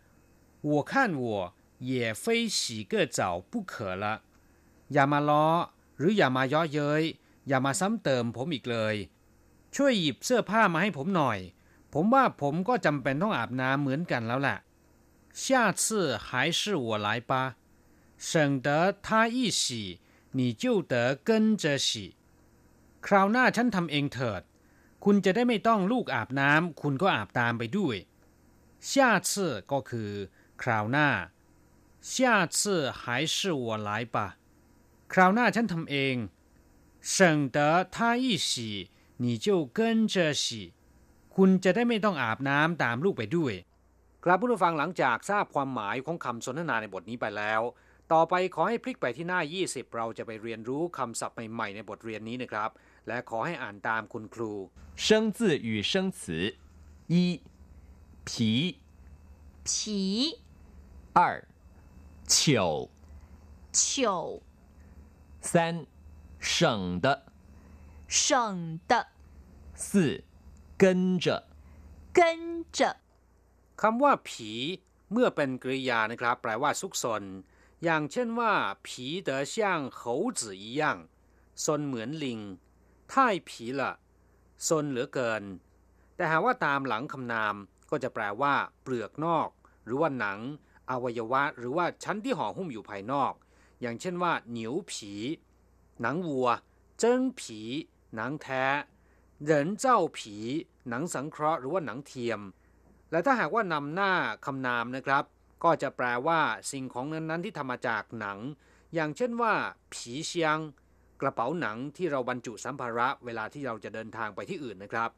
我看我也非洗个澡不可了อย่ามาล้อ หรืออย่ามาเย่อเย้ย อย่ามาซ้ำเติมผมอีกเลย ช่วยหยิบเสื้อผ้ามาให้ผมหน่อย ผมว่าผมก็จำเป็นต้องอาบน้ำเหมือนกันแล้วแหละ下次还是我来吧省得他一洗你就得跟着洗คราวหน้าฉันทำเองเถิด คุณจะได้ไม่ต้องลูกอาบน้ำคุณก็อาบตามไปด้วย下次ก็คือ คราวหน้า 下次还是我来吧คราวหน้าฉันทำเอง省得他一洗你就跟着洗คุณจะได้ไม่ต้องอาบน้ำตามลูกไปด้วย ครับผู้ฟังหลังจากทราบความหมายของคำสนทนาในบทนี้ไปแล้ว ต่อไปขอให้พลิกไปที่หน้า 20 เราจะไปเรียนรู้คำศัพท์ใหม่ๆในบทเรียนนี้นะครับ และขอให้อ่านตามคุณครู生字与生词一皮皮二糗糗三省的省的四跟着跟着คำว่าผี เมื่อเป็นกริยานะครับ แปลว่าซุกซน อย่างเช่นว่าผีเดอช่างเขาจื่ออีย่างซนเหมือนลิง ท่ายผีละซนเหลือเกิน แต่หากว่าตามหลังคำนามก็จะแปลว่า เปลือกนอก หรือว่าหนัง อวัยวะ หรือว่าชั้นที่ห่อหุ้มอยู่ภายนอก อย่างเช่นว่าเหนียวผี หนังวัว เจิ้งผี หนังแท้เหรินเจ้าผี หนังสังเคราะห์หรือว่าหนังเทียม และถ้าหากว่านำหน้าคำนามนะครับ ก็จะแปลว่าสิ่งของนั้นๆที่ทำมาจากหนัง อย่างเช่นว่า ผีเชียง กระเป๋าหนังที่เราบรรจุสัมภาระเวลาที่เราจะเดินทางไปที่อื่นนะครับ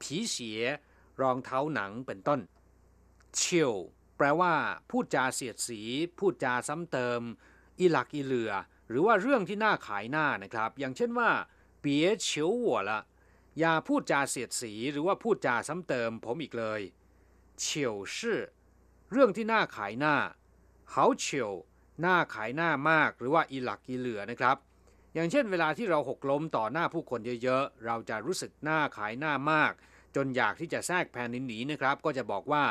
ผีเสีย รองเท้าหนังเป็นต้นเชียวแปลว่า พูดจาเสียดสี พูดจาซ้ำเติม อีหลักอีเหลือ หรือว่าเรื่องที่น่าขายหน้านะครับ อย่างเช่นว่าเปียเฉียวหัวละอย่าพูดจาเสียดสี หรือว่าพูดจาซ้ำเติมผมอีกเลยเฉียวชื่อเรื่องที่น่าขายหน้าเขาเฉียวหน้าขายหน้ามาก หรือว่าอีหลักอีเหลือนะครับ อย่างเช่นเวลาที่เราหกล้มต่อหน้าผู้คนเยอะๆ เราจะรู้สึกหน้าขายหน้ามาก จนอยากที่จะแทรกแผ่นหนีนะครับ ก็จะบอกว่า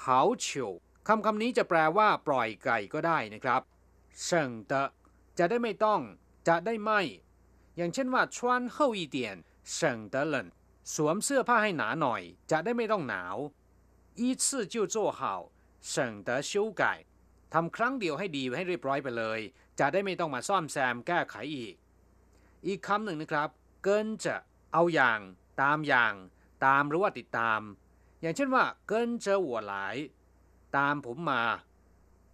เขาเฉียวคำคำนี้จะแปลว่า ปล่อยไก่ก็ได้นะครับเฉิงเตจะได้ไม่ต้อง จะได้ไม่ อย่างเช่นว่า穿厚一点省得冷สวมเสื้อผ้าให้หนาหน่อย จะได้ไม่ต้องหนาว一次就做好省得修改ทำครั้งเดียวให้ดีให้เรียบร้อยไปเลย จะได้ไม่ต้องมาซ่อมแซมแก้ไขอีก อีกคำหนึ่งนะครับ เกินจะเอาอย่าง ตามอย่าง ตามหรือว่าติดตาม อย่างเช่นว่า เกินจะหัวหลาย ตามผมมา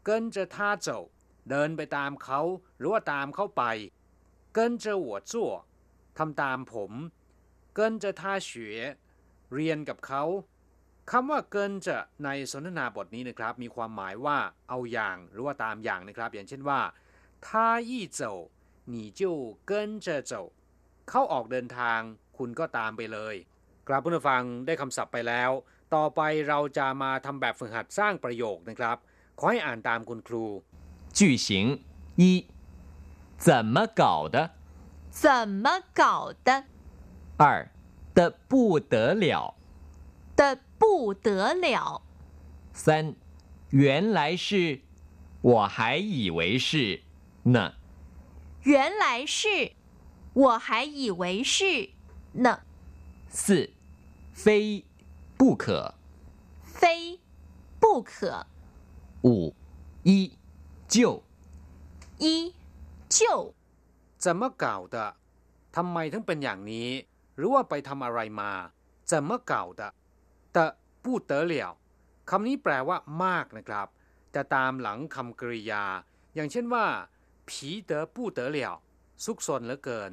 เกินจะท่าเจ้าเดินไปตามเขาหรือว่าตามเขาไป เกินจะหัวจั่วทำตามผม เกินจะท่าเฉวเรียนกับเขาคำว่าเกินจะในสนทนาบทนี้นะครับ มีความหมายว่าเอาอย่างหรือว่าตามอย่างนะครับ อย่างเช่นว่าท่าอี้เจ้า 你就跟着走เขาออกเดินทาง คุณก็ตามไปเลย กราบผู้ฟังได้คำศัพท์ไปแล้ว ต่อไปเราจะมาทำแบบฝึกหัดสร้างประโยคนะครับ ขอให้อ่านตามคุณครู句型一怎么搞的怎么搞的二的不得了的不得了三原来是我还以为是呢 原来是我还以为是呢四非不可非不可五一就一就怎么搞的ทำไมถึงเป็นอย่างนี้ หรือว่าไปทำอะไรมา怎么搞的แต่พูดเต๋อเหลี่ยวคำนี้แปลว่ามากนะครับ จะตามหลังคำกริยา อย่างเช่นว่า ผีเต๋อปู้เต๋อเหลี่ยวซุกซนเหลือเกิน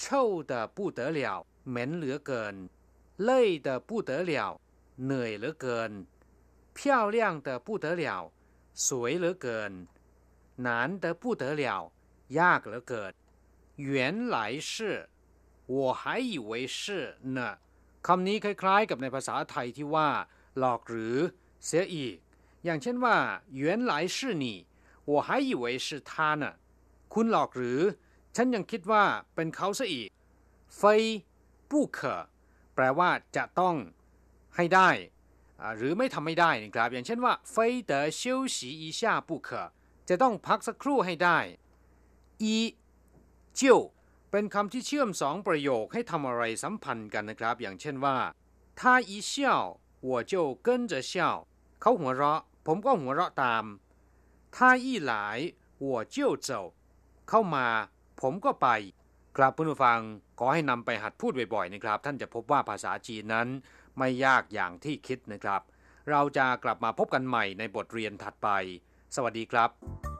เช่าเต๋อปู้เต๋อเหลี่ยวเหม็นเหลือเกิน เล่ยเต๋อปู้เต๋อเหลี่ยวเหนื่อยเหลือเกิน漂亮的不得了สวยเหลือเกิน难得不得了ยากเหลือเกิน原来是我还以为是呢คำนี้คล้ายๆ กับในภาษาไทยที่ว่า หลอกหรือ เสียอีก อย่างเช่นว่า原来是你 我还以为是他呢คุณหลอกหรือ ฉันยังคิดว่าเป็นเขาซะอีก非不可แปลว่าจะต้องให้ได้ หรือไม่ทำไม่ได้นะครับ อย่างเช่นว่า非得休息一下不可จะต้องพักสักครู่ให้ได้一就เป็นคำที่เชื่อมสองประโยคให้ทำอะไรสัมพันธ์กันนะครับ อย่างเช่นว่า他一笑我就跟着笑เขาหัวเราะ ผมก็หัวเราะตาม ถ้าอี้หลายหัวเจียวเจ้าเข้ามาผมก็ไป ครับเพื่อนผู้ฟังขอให้นำไปหัดพูดบ่อยๆนะครับ ท่านจะพบว่าภาษาจีนนั้นไม่ยากอย่างที่คิดนะครับ เราจะกลับมาพบกันใหม่ในบทเรียนถัดไป สวัสดีครับ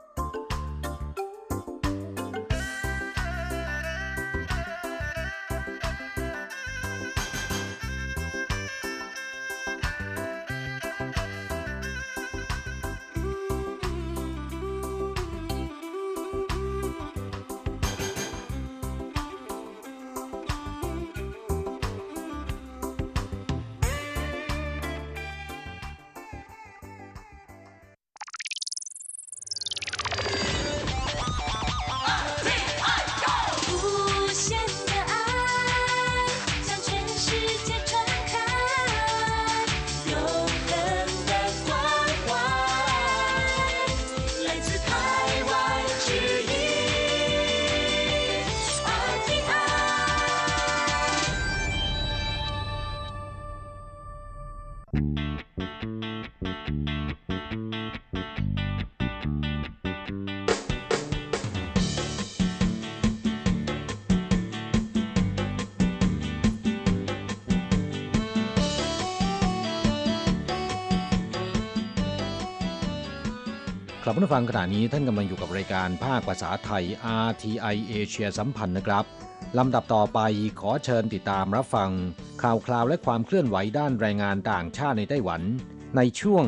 ครับผู้ฟังขณะนี้ท่านกำลังอยู่กับรายการภาคภาษาไทย RTI เอเชียสัมพันธ์นะครับลำดับต่อไปขอเชิญติดตามรับฟัง ข่าวคราวและความเคลื่อนไหวด้านแรงงานต่างชาติในไต้หวัน ในช่วง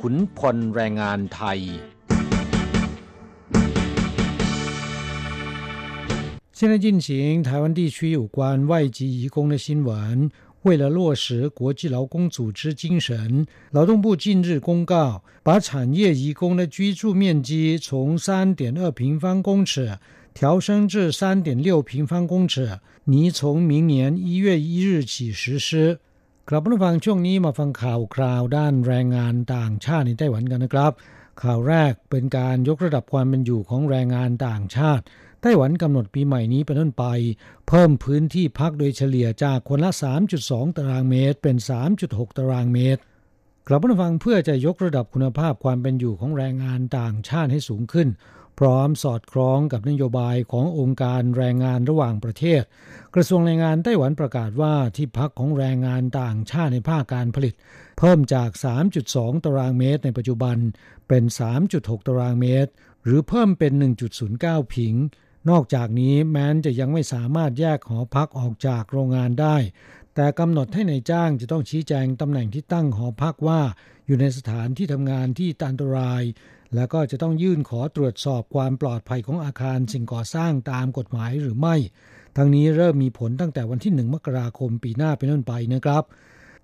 ขุนพลแรงงานไทย 现在进行台湾地区有关外籍移工的新闻。 为了落实国际劳工组织精神，劳动部近日公告，把产业移工的居住面积从3.2平方公尺调升至3.6平方公尺，拟从明年1月1日起实施。ครับผู้ฟังช่วงนี้มาฟังข่าวคราวด้านแรงงานต่างชาติในไต้หวันกันนะครับ ข่าวแรกเป็นการยกระดับความเป็นอยู่ของแรงงานต่างชาติ ไต้หวันกำหนดปีใหม่นี้เป็นต้นไป เพิ่มพื้นที่พักโดยเฉลี่ยจากคนละ 3.2 ตารางเมตร เป็น 3.6 ตารางเมตรกลับมาฟังเพื่อจะยกระดับคุณภาพความเป็นอยู่ของแรงงานต่างชาติให้สูงขึ้น พร้อมสอดคล้องกับนโยบายขององค์การแรงงานระหว่างประเทศ กระทรวงแรงงานไต้หวันประกาศว่าที่พักของแรงงานต่างชาติในภาคการผลิต เพิ่มจาก 3.2 ตารางเมตรในปัจจุบันเป็น 3.6 ตารางเมตร หรือเพิ่มเป็น 1.09 ผิง นอกจากนี้แม้นจะยังไม่สามารถแยกหอพักออกจากโรงงานได้ แต่กำหนดให้ในายจ้างจะต้องชี้แจงตำแหน่งที่ตั้งหอพักว่า อยู่ในสถานที่ทำงานที่อันตราย และก็จะต้องยื่นขอตรวจสอบความปลอดภัยของอาคารสิ่งก่อสร้างตามกฎหมายหรือไม่ ทั้งนี้เริ่มมีผลตั้งแต่วันที่ 1 มกราคมปีหน้าเป็นต้นไปนะครับ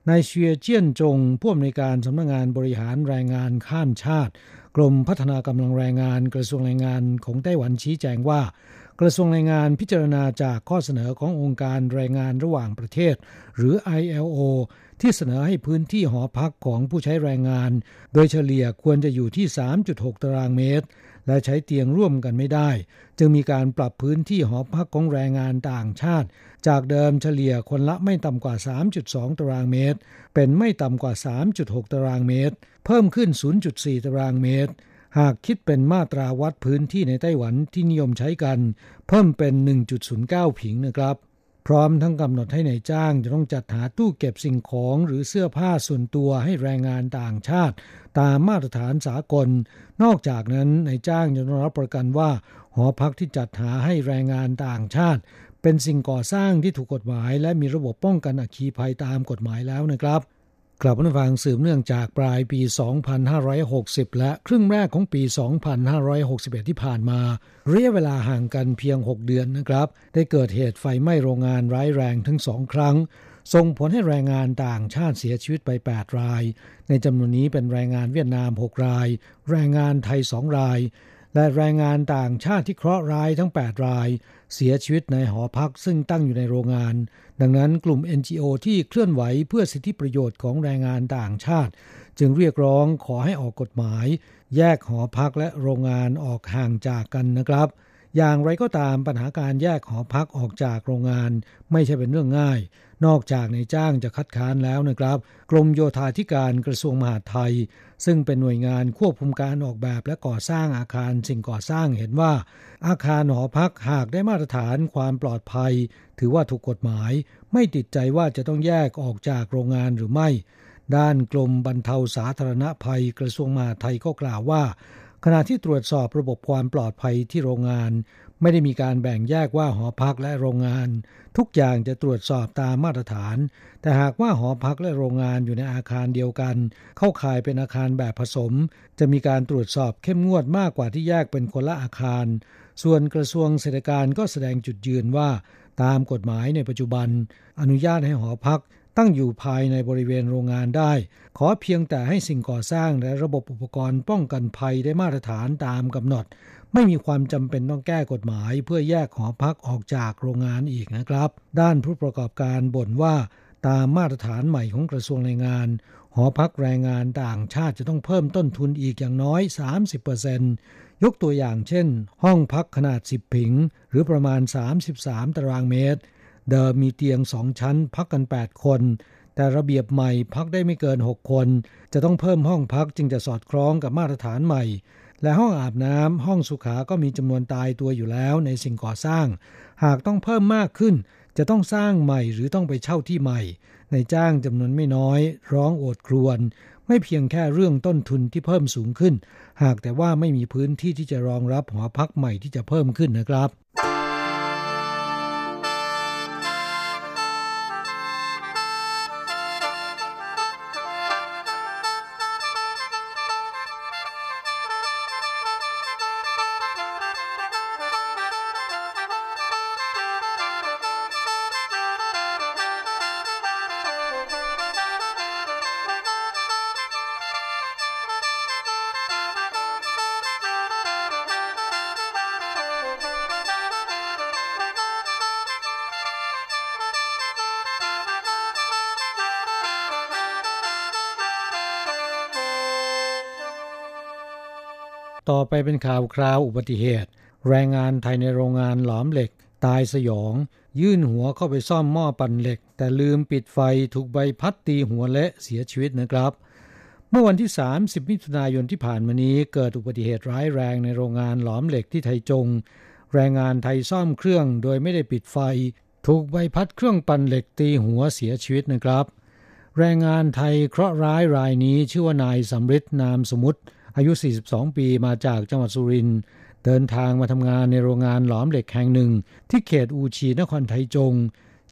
นายเชียเจียนจงผู้อำนวยการสำนักงานบริหารแรงงานข้ามชาติ กรมพัฒนากำลังแรงงานกระทรวงแรงงานของไต้หวันชี้แจงว่า กระทรวงแรงงานพิจารณาจากข้อเสนอขององค์การแรงงานระหว่างประเทศ หรือ ILO ที่เสนอให้พื้นที่หอพักของผู้ใช้แรงงาน โดยเฉลี่ยควรจะอยู่ที่ 3.6 ตารางเมตร และใช้เตียงร่วมกันไม่ได้ จึงมีการปรับพื้นที่หอพักของแรงงานต่างชาติ จากเดิมเฉลี่ยคนละไม่ต่ำกว่า 3.2 ตารางเมตร เป็นไม่ต่ำกว่า 3.6 ตารางเมตร เพิ่มขึ้น 0.4 ตารางเมตร หากคิดเป็นมาตราวัดพื้นที่ในไต้หวันที่นิยมใช้กัน เพิ่มเป็น 1.09 ผิงนะครับ พร้อมทั้งกำหนดให้ในายจ้างจะต้องจัดหาตู้เก็บสิ่งของหรือเสื้อผ้าส่วนตัวให้แรงงานต่างชาติ ตามมาตรฐานสากล นอกจากนั้นนายจ้างจะต้องรับประกันว่า หอพักที่จัดหาให้แรงงานต่างชาติ เป็นสิ่งก่อสร้างที่ถูกกฎหมาย และมีระบบป้องกันอัคคีภัยตามกฎหมายแล้วนะครับ กลับมาฟังสืบเนื่องจากปลายปี 2560 และครึ่งแรกของปี 2561 ที่ผ่านมา เระยะเวลาห่างกันเพียง 6 เดือนนะครับ ได้เกิดเหตุไฟไหม้โรงงานร้ายแรงทั้งสองครั้ง ส่งผลให้แรงงานต่างชาติเสียชีวิตไป 8 ราย ในจำนวนนี้เป็นแรงงานเวียดนาม 6 ราย แรงงานไทย 2 ราย และแรงงานต่างชาติที่เคราะห์ร้ายทั้ง 8 ราย เสียชีวิตในหอพักซึ่งตั้งอยู่ในโรงงาน ดังนั้นกลุ่ม NGO ที่เคลื่อนไหวเพื่อสิทธิประโยชน์ของแรงงานต่างชาติ จึงเรียกร้องขอให้ออกกฎหมาย แยกหอพักและโรงงานออกห่างจากกันนะครับ อย่างไรก็ตามปัญหาการแยกหอพักออกจากโรงงาน ไม่ใช่เป็นเรื่องง่าย นอกจากในจ้างจะคัดค้านแล้วนะครับ กรมโยธาธิการกระทรวงมหาดไทย ซึ่งเป็นหน่วยงานควบคุมการออกแบบและก่อสร้างอาคารสิ่งก่อสร้างเห็นว่า อาคารหอพักหากได้มาตรฐานความปลอดภัย ถือว่าถูกกฎหมาย ไม่ติดใจว่าจะต้องแยกออกจากโรงงานหรือไม่ ด้านกรมบรรเทาสาธารณภัยกระทรวงมหาดไทยก็กล่าวว่าขณะที่ตรวจสอบระบบความปลอดภัยที่โรงงาน ไม่ได้มีการแบ่งแยกว่าหอพักและโรงงาน ทุกอย่างจะตรวจสอบตามมาตรฐาน แต่หากว่าหอพักและโรงงานอยู่ในอาคารเดียวกัน เข้าข่ายเป็นอาคารแบบผสม จะมีการตรวจสอบเข้มงวดมากกว่าที่แยกเป็นคนละอาคาร ส่วนกระทรวงเศรษฐการก็แสดงจุดยืนว่า ตามกฎหมายในปัจจุบัน อนุญาตให้หอพักตั้งอยู่ภายในบริเวณโรงงานได้ ขอเพียงแต่ให้สิ่งก่อสร้างและระบบอุปกรณ์ป้องกันภัยได้มาตรฐานตามกำหนด ไม่มีความจำเป็นต้องแก้กฎหมายเพื่อแยกหอพักออกจากโรงงานอีกนะครับ ด้านผู้ประกอบการบ่นว่า ตามมาตรฐานใหม่ของกระทรวงแรงงาน หอพักแรงงานต่างชาติจะต้องเพิ่มต้นทุนอีกอย่างน้อย 30%ยกตัวอย่างเช่น ห้องพักขนาด 10 ผิง หรือประมาณ 33 ตารางเมตร เดิมมีเตียง2ชั้น พักกัน 8 คนแต่ระเบียบใหม่พักได้ไม่เกิน 6 คน จะต้องเพิ่มห้องพักจึงจะสอดคล้องกับมาตรฐานใหม่ และห้องอาบน้ำห้องสุขา ก็มีจำนวนตายตัวอยู่แล้วในสิ่งก่อสร้าง หากต้องเพิ่มมากขึ้น จะต้องสร้างใหม่หรือต้องไปเช่าที่ใหม่ ในจ้างจำนวนไม่น้อย ร้องโอดครวญไม่เพียงแค่เรื่องต้นทุนที่เพิ่มสูงขึ้น หากแต่ว่าไม่มีพื้นที่ที่จะรองรับหอพักใหม่ที่จะเพิ่มขึ้นนะครับ ไปเป็นข่าวคราวอุบัติเหตุ แรงงานไทยในโรงงานหลอมเหล็ก ตายสยอง ยื่นหัวเข้าไปซ่อมหม้อปั่นเหล็ก แต่ลืมปิดไฟถูกใบพัดตีหัวและเสียชีวิตนะครับ เมื่อวันที่ 30 มิถุนายนที่ผ่านมานี้ เกิดอุบัติเหตุร้ายแรงในโรงงานหลอมเหล็กที่ไทยจง แรงงานไทยซ่อมเครื่องโดยไม่ได้ปิดไฟ ถูกใบพัดเครื่องปั่นเหล็กตีหัวเสียชีวิตนะครับ แรงงานไทยเคราะห์ร้ายรายนี้ชื่อว่านายสำริดนามสมุทร อายุ 42 ปีมาจากจังหวัดสุรินทร์เดินทางมาทำงานในโรงงานหลอมเหล็กแห่งหนึ่ง ที่เขตอูชีนครไทยจง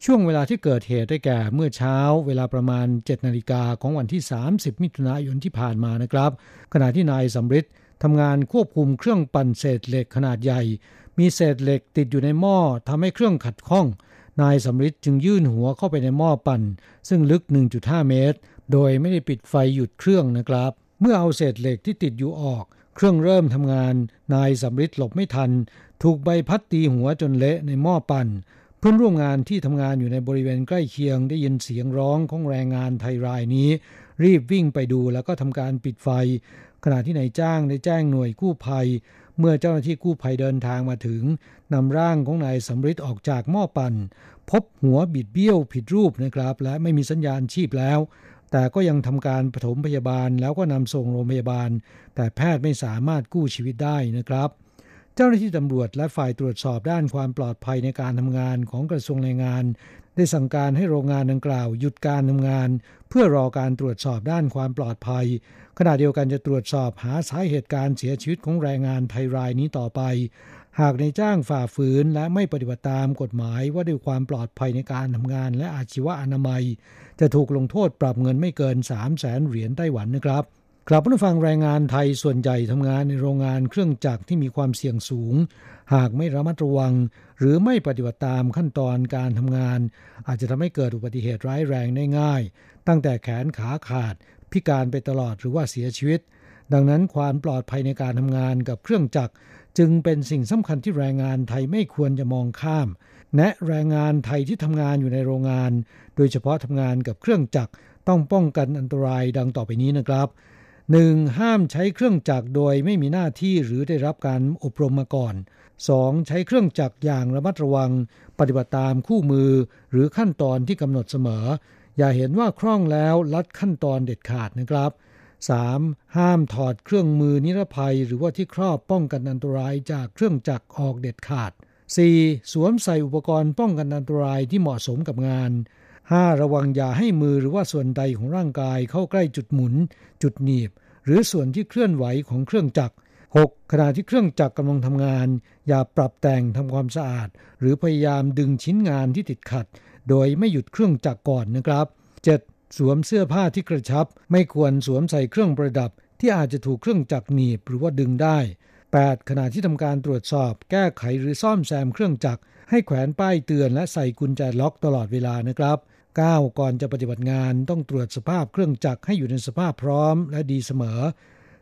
ช่วงเวลาที่เกิดเหตุได้แก่เมื่อเช้าเวลาประมาณ 7 นาฬิกาของวันที่ 30 มิถุนายนที่ผ่านมานะครับ ขณะที่นายสำริดทำงานควบคุมเครื่องปั่นเศษเหล็กขนาดใหญ่ มีเศษเหล็กติดอยู่ในหม้อทำให้เครื่องขัดข้อง นายสำริดจึงยื่นหัวเข้าไปในหม้อปั่น ซึ่งลึก 1.5 เมตร โดยไม่ได้ปิดไฟหยุดเครื่องนะครับ เมื่อเอาเศษเหล็กที่ติดอยู่ออก เครื่องเริ่มทำงาน นายสำริดหลบไม่ทัน ถูกใบพัดตีหัวจนเละในหม้อปั่น เพื่อนร่วมงานที่ทำงานอยู่ในบริเวณใกล้เคียงได้ยินเสียงร้องของแรงงานไทยรายนี้ รีบวิ่งไปดูแล้วก็ทำการปิดไฟ ขณะที่นายจ้างได้แจ้งหน่วยกู้ภัย เมื่อเจ้าหน้าที่กู้ภัยเดินทางมาถึงนำร่างของนายสำริดออกจากหม้อปั่น พบหัวบิดเบี้ยวผิดรูปนะครับ และไม่มีสัญญาณชีพแล้ว แต่ก็ยังทำการปฐมพยาบาลแล้วก็นำส่งโรงพยาบาล แต่แพทย์ไม่สามารถกู้ชีวิตได้นะครับ เจ้าหน้าที่ตำรวจและฝ่ายตรวจสอบด้านความปลอดภัยในการทำงานของกระทรวงแรงงาน ได้สั่งการให้โรงงานดังกล่าว หยุดการทำงาน เพื่อรอการตรวจสอบด้านความปลอดภัย ขณะเดียวกันจะตรวจสอบหาสาเหตุการเสียชีวิตของแรงงานไทยรายนี้ต่อไป หากในจ้างฝ่าฝืนและไม่ปฏิบัติตามกฎหมายว่าด้วยความปลอดภัยในการทำงานและอาชีวะอนามัย จะถูกลงโทษปรับเงินไม่เกิน 3 0 0แสนเหรียญไต้หวันนะครับกลับมาฟังแรงงานไทยส่วนใหญ่ทำงานในโรงงานเครื่องจักรที่มีความเสี่ยงสูง หากไม่ระมัดระวัง หรือไม่ปฏิบัติตามขั้นตอนการทำงาน อาจจะทำให้เกิดอุบัติเหตุร้ายแรงได้ง่าย ตั้งแต่แขนขาขาด พิการไปตลอดหรือว่าเสียชีวิต ดังนั้นความปลอดภัยในการทำงานกับเครื่องจักร จึงเป็นสิ่งสำคัญที่แรงงานไทยไม่ควรจะมองข้าม แนะแรงงานไทยที่ทำงานอยู่ในโรงงาน โดยเฉพาะทำงานกับเครื่องจักรต้องป้องกันอันตรายดังต่อไปนี้นะครับ 1. ห้ามใช้เครื่องจักรโดยไม่มีหน้าที่หรือได้รับการอบรมมาก่อน 2. ใช้เครื่องจักรอย่างระมัดระวัง ปฏิบัติตามคู่มือ หรือขั้นตอนที่กำหนดเสมอ อย่าเห็นว่าคล่องแล้วลัดขั้นตอนเด็ดขาดนะครับ 3. ห้ามถอดเครื่องมือนิรภัย หรือว่าที่ครอบป้องกันอันตรายจากเครื่องจักรออกเด็ดขาด 4. สวมใส่อุปกรณ์ป้องกันอันตรายที่เหมาะสมกับงาน 5. ระวังอย่าให้มือหรือว่าส่วนใดของร่างกายเข้าใกล้จุดหมุน จุดหนีบ หรือส่วนที่เคลื่อนไหวของเครื่องจักร 6. ขณะที่เครื่องจักรกำลังทำงาน อย่าปรับแต่งทำความสะอาด หรือพยายามดึงชิ้นงานที่ติดขัด โดยไม่หยุดเครื่องจักรก่อนนะครับ 7. สวมเสื้อผ้าที่กระชับ ไม่ควรสวมใส่เครื่องประดับ ที่อาจจะถูกเครื่องจักรหนีบหรือว่าดึงได้ 8. ขณะที่ทำการตรวจสอบ แก้ไขหรือซ่อมแซมเครื่องจักร ให้แขวนป้ายเตือนและใส่กุญแจล็อกตลอดเวลานะครับ 9. ก่อนจะปฏิบัติงานต้องตรวจสภาพเครื่องจักรให้อยู่ในสภาพพร้อมและดีเสมอ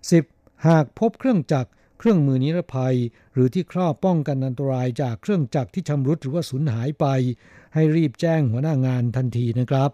10. หากพบเครื่องจักร เครื่องมือนิรภัย หรือที่ครอบป้องกันอันตรายจากเครื่องจักรที่ชำรุดหรือว่าสูญหายไป ให้รีบแจ้งหัวหน้างานทันทีนะครับ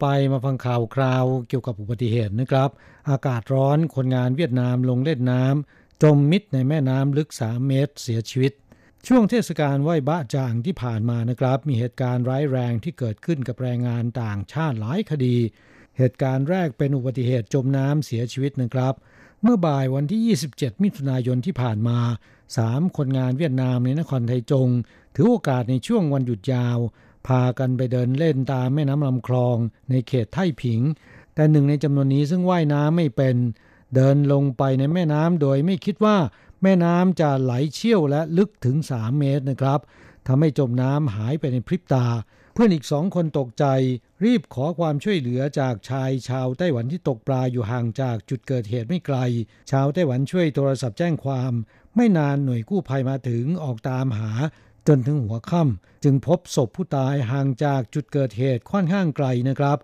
ไปมาฟังข่าวคราวเกี่ยวกับอุบัติเหตุนะครับ อากาศร้อนคนงานเวียดนามลงเล่นน้ำจมมิดในแม่น้ำลึก 3 เมตรเสียชีวิต ช่วงเทศกาลไหว้บะจางที่ผ่านมานะครับ มีเหตุการณ์ร้ายแรงที่เกิดขึ้นกับแรงงานต่างชาติหลายคดี เหตุการณ์แรกเป็นอุบัติเหตุจมน้ำเสียชีวิตนะครับ เมื่อบ่ายวันที่ 27 มิถุนายนที่ผ่านมา 3 คนงานเวียดนามในนครไทจง ถือโอกาสในช่วงวันหยุดยาว พากันไปเดินเล่นตามแม่น้ำลำคลองในเขตไท่ผิง แต่หนึ่งในจำนวนนี้ซึ่งว่ายน้ำไม่เป็น เดินลงไปในแม่น้ำโดยไม่คิดว่าแม่น้ำจะไหลเชี่ยวและลึกถึง 3 เมตรนะครับทำให้จมน้ำหายไปในพริบตา เพื่อนอีกสองคนตกใจ รีบขอความช่วยเหลือจากชายชาวไต้หวันที่ตกปลาอยู่ห่างจากจุดเกิดเหตุไม่ไกล ชาวไต้หวันช่วยโทรศัพท์แจ้งความ ไม่นานหน่วยกู้ภัยมาถึงออกตามหา จนถึงหัวค่ำจึงพบศพผู้ตายห่างจากจุดเกิดเหตุค่อนข้างไกลนะครับ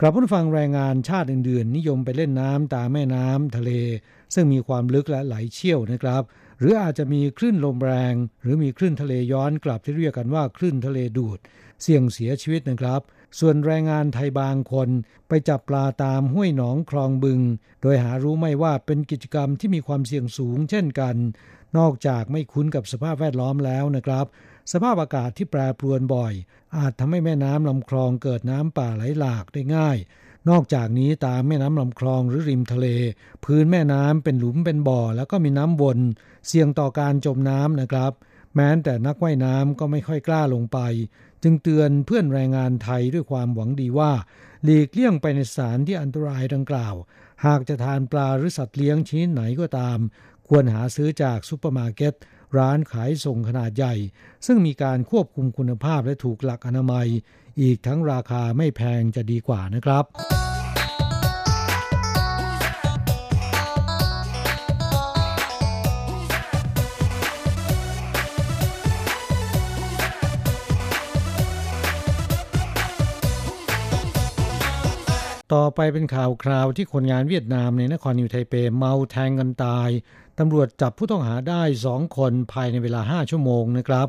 กลับผู้ฟังแรงงานชาติอื่นๆ นิยมไปเล่นน้ำตามแม่น้ำทะเล ซึ่งมีความลึกและไหลเชี่ยวนะครับ หรืออาจจะมีคลื่นลมแรง หรือมีคลื่นทะเลย้อนกลับที่เรียกกันว่าคลื่นทะเลดูด เสี่ยงเสียชีวิตนะครับ ส่วนแรงงานไทยบางคน ไปจับปลาตามห้วยหนองคลองบึง โดยหารู้ไม่ว่าเป็นกิจกรรมที่มีความเสี่ยงสูงเช่นกัน นอกจากไม่คุ้นกับสภาพแวดล้อมแล้วนะครับ สภาพอากาศที่แปรปรวนบ่อย อาจทำให้แม่น้ำลำคลองเกิดน้ำป่าไหลหลากได้ง่าย นอกจากนี้ตามแม่น้ำลำคลองหรือริมทะเล พื้นแม่น้ำเป็นหลุมเป็นบ่อ แล้วก็มีน้ำวน เสี่ยงต่อการจมน้ำนะครับ แม้แต่นักว่ายน้ำก็ไม่ค่อยกล้าลงไป จึงเตือนเพื่อนแรงงานไทยด้วยความหวังดีว่า หลีกเลี่ยงไปในสถานที่อันตรายดังกล่าว หากจะทานปลาหรือสัตว์เลี้ยงชนิดไหนก็ตาม ควรหาซื้อจากซุปเปอร์มาร์เก็ตร้านขายส่งขนาดใหญ่ ซึ่งมีการควบคุมคุณภาพและถูกหลักอนามัย อีกทั้งราคาไม่แพงจะดีกว่านะครับต่อไปเป็นข่าวคราวที่คนงานเวียดนามในนครนิวไทเปเมาแทงกันตาย ตำรวจจับผู้ต้องหาได้สองคนภายในเวลา 5 ชั่วโมงนะครับ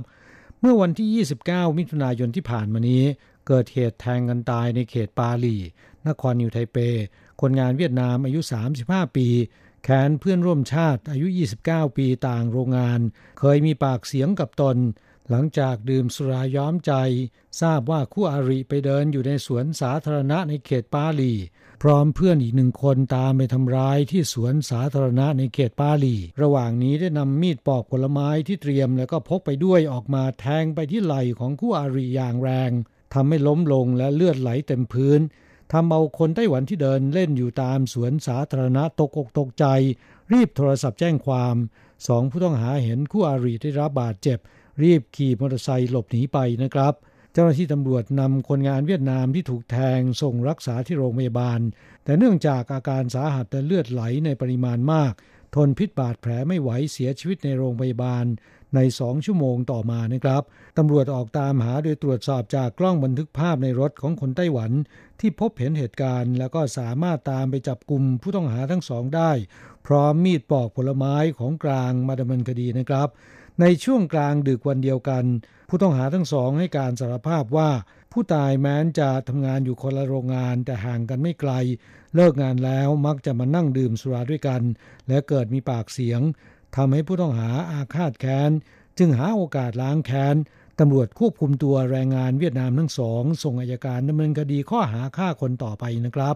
เมื่อวันที่ 29 มิถุนายนที่ผ่านมานี้ เกิดเหตุแทงกันตายในเขตปาหลีนครนิวไทเป คนงานเวียดนามอายุ 35 ปีแค้นเพื่อนร่วมชาติอายุ 29 ปีต่างโรงงาน เคยมีปากเสียงกับตน หลังจากดื่มสุราย้อมใจ ทราบว่าคู่อาริไปเดินอยู่ในสวนสาธารณะในเขตปาหลี พร้อมเพื่อนอีกหนึ่งคนตามไปทำร้ายที่สวนสาธารณะในเขตปาลี ระหว่างนี้ได้นำมีดปอกผลไม้ที่เตรียมแล้วก็พกไปด้วยออกมาแทงไปที่ไหล่ของคู่อาริอย่างแรงทำให้ล้มลงและเลือดไหลเต็มพื้นทำเอาคนไต้หวันที่เดินเล่นอยู่ตามสวนสาธารณะตกอกตกใจ รีบโทรศัพท์แจ้งความสองผู้ต้องหาเห็นคู่อาริได้รับบาดเจ็บ รีบขี่มอเตอร์ไซค์หลบหนีไปนะครับ เจ้าหน้าที่ตำรวจนำคนงานเวียดนามที่ถูกแทงส่งรักษาที่โรงพยาบาล แต่เนื่องจากอาการสาหัสและเลือดไหลในปริมาณมาก ทนพิษบาดแผลไม่ไหวเสียชีวิตในโรงพยาบาล ในสองชั่วโมงต่อมานะครับตำรวจออกตามหาโดยตรวจสอบจากกล้องบันทึกภาพในรถของคนไต้หวัน ที่พบเห็นเหตุการณ์ แล้วก็สามารถตามไปจับกลุ่มผู้ต้องหาทั้งสองได้ พร้อมมีดปอกผลไม้ของกลางมาดำเนินคดีนะครับ ในช่วงกลางดึกวันเดียวกัน ผู้ต้องหาทั้งสองให้การสารภาพว่า ผู้ตายแม้นจะทำงานอยู่คนละโรงงานแต่ห่างกันไม่ไกล เลิกงานแล้วมักจะมานั่งดื่มสุราด้วยกัน และเกิดมีปากเสียงทำให้ผู้ต้องหาอาฆาตแค้น จึงหาโอกาสล้างแค้นตำรวจควบคุมตัวแรงงานเวียดนามทั้งสอง ส่งอายการดำเนินคดีข้อหาฆ่าคนต่อไปนะครับ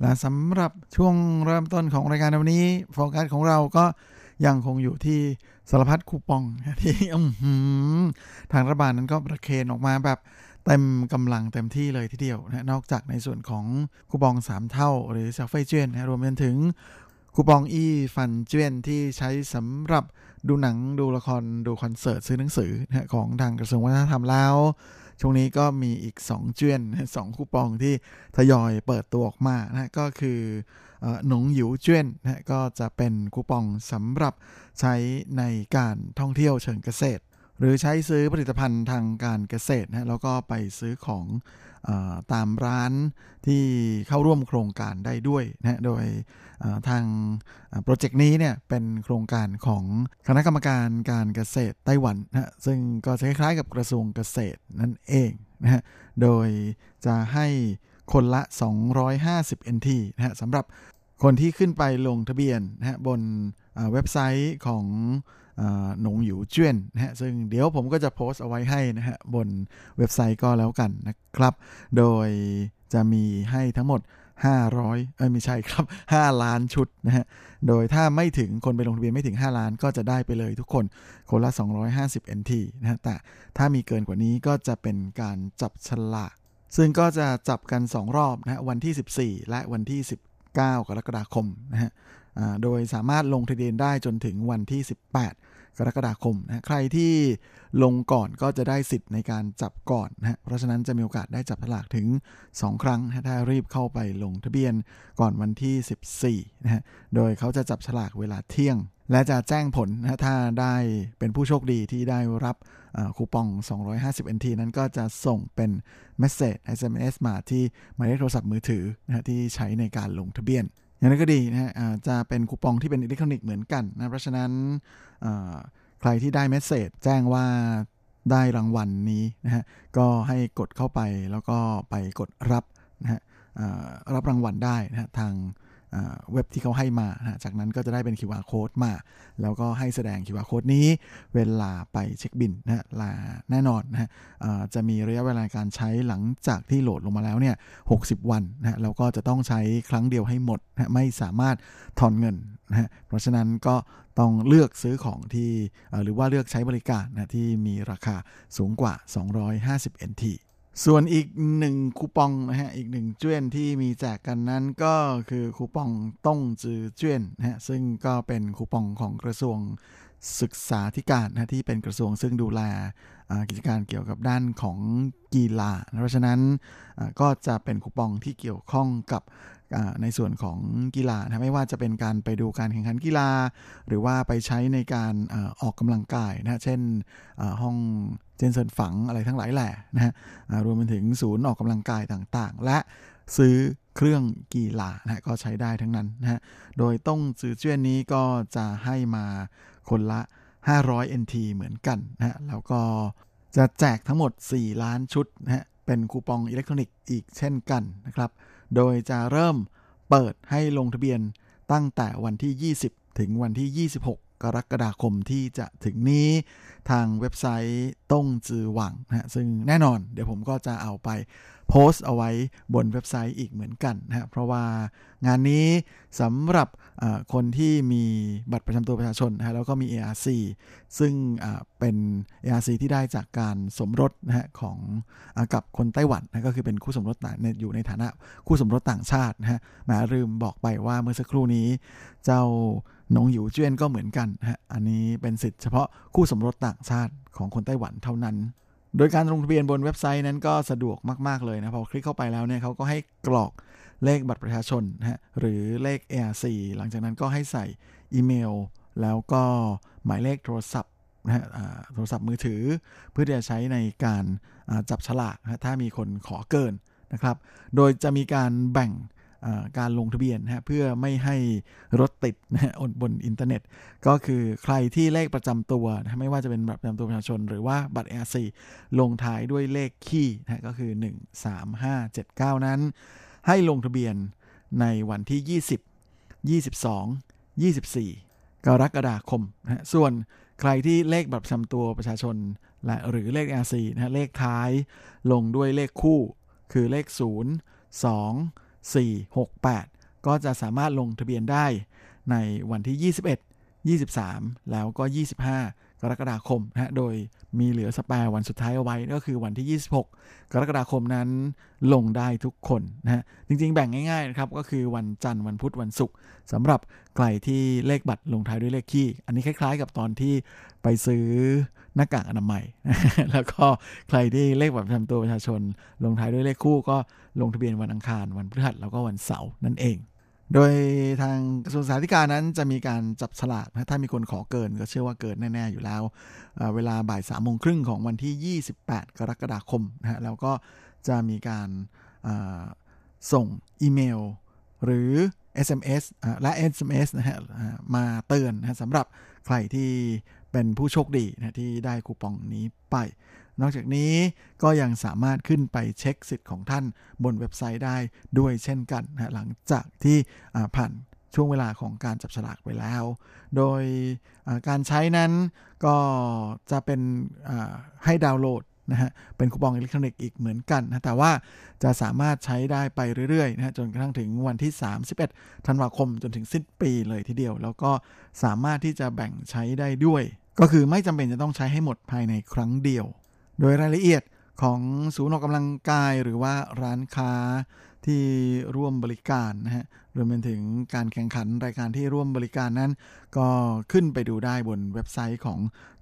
และสำหรับช่วงเริ่มต้นของรายการวันนี้โฟกัสของเราก็ยังคงอยู่ที่สารพัดคูปองที่ทางรัฐบาลนั้นก็ประเคนออกมาแบบเต็มกำลังเต็มที่เลยทีเดียวนะนอกจากในส่วนของคูปอง 3 เท่า หรือเซลเฟเจนนะรวมไปถึงคูปองอีฟันเจนที่ใช้สำหรับดูหนังดูละครดูคอนเสิร์ตซื้อหนังสือนะของทางกระทรวงวัฒนธรรมแล้ว ช่วงนี้ก็มีอีก 2 เจื้อนสองคูปองที่ทยอยเปิดตัวออกมานะก็คือหนงหยิวเจื้อนนะก็จะเป็นคูปองสำหรับใช้ในการท่องเที่ยวเชิงเกษตร หรือใช้ซื้อผลิตภัณฑ์ทางการเกษตรนะแล้วก็ไปซื้อของ ตามร้านที่เข้าร่วมโครงการได้ด้วยนะโดยทางโปรเจกต์นี้เนี่ยเป็นโครงการของคณะกรรมการการเกษตรไต้หวันนะซึ่งก็คล้ายๆกับกระทรวงเกษตรนั่นเองนะฮะโดยจะให้คนละ 250 NT นะฮะสำหรับคนที่ขึ้นไปลงทะเบียนนะฮะบนเว็บไซต์ของ หนงหยูเจียนนะฮะซึ่งเดี๋ยวผมก็จะโพสต์เอาไว้ให้นะฮะบนเว็บไซต์ก็แล้วกันนะครับ โดยจะมีให้ทั้งหมด 500เอ้ยไม่ใช่ครับ 5 ล้านชุดนะฮะโดยถ้าไม่ถึงคนไปลงทะเบียนไม่ถึง 5 ล้านก็จะได้ไปเลยทุกคนคนละ 250 NT นะฮะแต่ถ้ามีเกินกว่านี้ก็จะเป็นการจับฉลากซึ่งก็จะจับกัน 2 รอบนะฮะวันที่ 14 และวันที่ 19 กรกฎาคมนะฮะ โดยสามารถลงทะเบียนได้จนถึงวันที่ 18 กรกฎาคมนะใครที่ลงก่อนก็จะได้สิทธิ์ในการจับก่อนนะเพราะฉะนั้นจะมีโอกาสได้จับฉลากถึง 2 ครั้งนะถ้ารีบเข้าไปลงทะเบียนก่อนวันที่ 14นะฮะโดยเขาจะจับฉลากเวลาเที่ยง และจะแจ้งผลนะถ้าได้เป็นผู้โชคดีที่ได้รับคูปอง 250 NT นั้นก็จะส่งเป็นเมสเซจ SMS มาที่หมายเลขโทรศัพท์มือถือนะที่ใช้ในการลงทะเบียน อย่างนั้นก็ดีนะฮะจะเป็นคูปองที่เป็นอิเล็กทรอนิกส์เหมือนกันนะ เพราะฉะนั้นใครที่ได้เมสเซจแจ้งว่าได้รางวัลนนี้นะฮะ ก็ให้กดเข้าไปแล้วก็ไปกดรับนะฮะรับรางวัลได้นะฮะทาง เว็บที่เขาให้มานะจากนั้นก็จะได้เป็น QR code มา แล้วก็ให้แสดง QR code นี้ เวลาไปเช็คบินนะฮะแน่นอนนะฮะจะมีระยะเวลาการใช้หลังจากที่โหลดลงมาแล้วเนี่ย60 วันนะฮะแล้วก็จะต้องใช้ครั้งเดียวให้หมดนะไม่สามารถถอนเงินนะฮะเพราะฉะนั้นก็ต้องเลือกซื้อของที่หรือว่าเลือกใช้บริการนะที่มีราคาสูงกว่า 250 NT ส่วนอีกหนึ่งคูปองนะฮะ อีกหนึ่งเจ้นที่มีแจกกันนั้นก็คือคูปองต้องจือเจ้นนะฮะ ซึ่งก็เป็นคูปองของกระทรวงศึกษาธิการนะที่เป็นกระทรวงซึ่งดูแลกิจการเกี่ยวกับด้านของกีฬา เพราะฉะนั้นก็จะเป็นคูปองที่เกี่ยวข้องกับในส่วนของกีฬานะไม่ว่าจะเป็นการไปดูการแข่งขันกีฬา หรือว่าไปใช้ในการออกกำลังกายนะเช่นห้อง เจนเซินฝังอะไรทั้งหลายแหละนะฮะรวมไปถึงศูนย์ออกกำลังกายต่างๆ และซื้อเครื่องกีฬานะก็ใช้ได้ทั้งนั้นนะฮะโดยต้องซื้อเจ้นนี้ก็จะให้มาคนละ 500 NT เหมือนกันนะฮะแล้วก็จะแจกทั้งหมด 4 ล้านชุดนะฮะเป็นคูปองอิเล็กทรอนิกส์อีกเช่นกันนะครับ โดยจะเริ่มเปิดให้ลงทะเบียนตั้งแต่วันที่ 20 ถึงวันที่ 26 กรกฎาคมที่จะถึงนี้ทางเว็บไซต์ต้งจือหวังนะซึ่งแน่นอนเดี๋ยวผมก็จะเอาไป โพสต์เอาไว้บนเว็บไซต์อีกเหมือนกันนะเพราะว่างานนี้สำหรับคนที่มีบัตรประจำตัวประชาชนนะแล้วก็มี ARC ซึ่งเป็น ARC ที่ได้จากการสมรสนะฮะของอกับคนไต้หวันนะก็คือเป็นคู่สมรสต่างอยู่ในฐานะคู่สมรสต่างชาตินะฮะมาลืมบอกไปว่าเมื่อสักครู่นี้เจ้าหนงหยูเจี้ยนก็เหมือนกันฮะอันนี้เป็นสิทธิ์เฉพาะคู่สมรสต่างชาติของคนไต้หวันเท่านั้น โดยการลงทะเบียนบนเว็บไซต์นั้นก็สะดวกมาก ๆ เลยนะพอคลิกเข้าไปแล้วเนี่ยเขาก็ให้กรอกเลขบัตรประชาชนนะฮะหรือเลข ARC หลังจากนั้นก็ให้ใส่อีเมล แล้วก็หมายเลขโทรศัพท์นะฮะโทรศัพท์มือถือ เพื่อที่จะใช้ในการจับฉลากนะถ้ามีคนขอเกินนะครับ โดยจะมีการแบ่ง การลงทะเบียนนะเพื่อไม่ให้รถติดนะบนอินเทอร์เน็ต ก็คือใครที่เลขประจำตัวนะไม่ว่าจะเป็นบัตรประจำตัวประชาชน หรือว่าบัตร ARC ลงท้ายด้วยเลขคี่นะก็คือ 1 3 5 7 9 นั้น ให้ลงทะเบียนในวันที่ 20 22 24 กรกฎาคมนะส่วนใครที่เลขบัตรประจำตัวประชาชนและหรือเลข ARC นะเลขท้ายลงด้วยเลขคู่ คือเลข 0 2 4 6 8 ก็จะสามารถลงทะเบียนได้ในวันที่ 21 23 แล้วก็ 25 กรกฎาคมนะฮะโดยมีเหลือสแปร์วันสุดท้ายเอาไว้ก็คือวันที่ 26 กรกฎาคมนั้นลงได้ทุกคนนะฮะจริงๆ แบ่งง่ายๆนะครับก็คือวันจันทร์วันพุธวันศุกร์สำหรับใครที่เลขบัตรลงท้ายด้วยเลขคี่อันนี้คล้ายๆ กับตอนที่ไปซื้อหน้ากากอนามัย แล้วก็ใครที่เลขบัตรประจำตัวประชาชน ลงท้ายด้วยเลขคู่ก็ลงทะเบียนวันอังคาร วันพฤหัสแล้วก็วันเสาร์นั่นเอง โดยทางกระทรวงสาธารณสุขนั้นจะมีการจับฉลากนะถ้ามีคนขอเกินก็เชื่อว่าเกินแน่ ๆ อยู่แล้ว เวลาบ่ายสามโมงครึ่งของวันที่ 28 กรกฎาคมนะฮะแล้วก็จะมีการส่งอีเมล หรือ SMS และ SMS นะฮะมาเตือนนะสำหรับใครที่เป็นผู้โชคดีนะที่ได้คูปองนี้ไป นอกจากนี้ก็ยังสามารถขึ้นไปเช็คสิทธิ์ของท่านบนเว็บไซต์ได้ด้วยเช่นกันนะหลังจากที่ผ่านช่วงเวลาของการจับฉลากไปแล้ว โดยการใช้นั้นก็จะเป็นให้ดาวน์โหลดนะฮะเป็นคูปองอิเล็กทรอนิกส์อีกเหมือนกันนะแต่ว่าจะสามารถใช้ได้ไปเรื่อยๆนะจนกระทั่งถึงวันที่ 31 ธันวาคมจนถึงสิ้นปีเลยทีเดียว แล้วก็สามารถที่จะแบ่งใช้ได้ด้วย ก็คือไม่จำเป็นจะต้องใช้ให้หมดภายในครั้งเดียว โดยรายละเอียดของศูนย์ออกกำลังกายหรือว่าร้านค้าที่ร่วมบริการนะฮะรวมไปถึงการแข่งขันรายการที่ร่วมบริการนั้น ก็ขึ้นไปดูได้บนเว็บไซต์ของ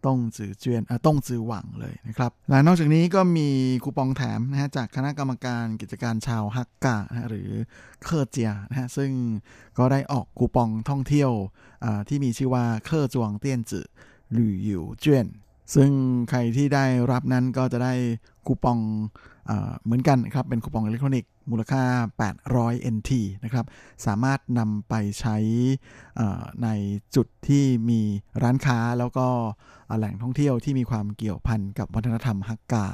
動滋券 動滋網เลยนะครับ และนอกจากนี้ก็มีคูปองแถมนะฮะจากคณะกรรมการกิจการชาวฮักกะนะหรือ客家 นะฮะซึ่งก็ได้ออกคูปองท่องเที่ยวที่มีชื่อว่า客庄電子旅遊券 ซึ่งใครที่ได้รับนั้นก็จะได้คูปองเหมือนกันครับ เป็นคูปองอิเล็กทรอนิกส์มูลค่า 800 NT นะครับ สามารถนำไปใช้ในจุดที่มีร้านค้าแล้วก็แหล่งท่องเที่ยวที่มีความเกี่ยวพันกับวัฒนธรรมฮักกา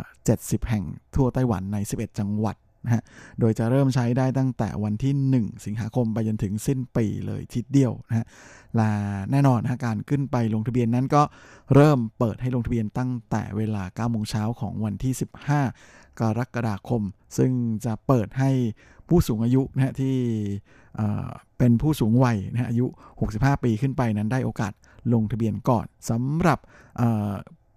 70 แห่งทั่วไต้หวันใน 11 จังหวัด นะฮะ โดยจะเริ่มใช้ได้ตั้งแต่วันที่ 1 สิงหาคมไปจนถึงสิ้นปีเลยทีเดียวนะฮะและแน่นอนนะการขึ้นไปลงทะเบียนนั้นก็เริ่มเปิดให้ลงทะเบียนตั้งแต่เวลา9โมงเช้าของวันที่ 15 กรกฎาคม ซึ่งจะเปิดให้ผู้สูงอายุนะฮะที่เป็นผู้สูงวัยนะอายุ 65 ปีขึ้นไปนั้นได้โอกาสลงทะเบียนก่อนสำหรับ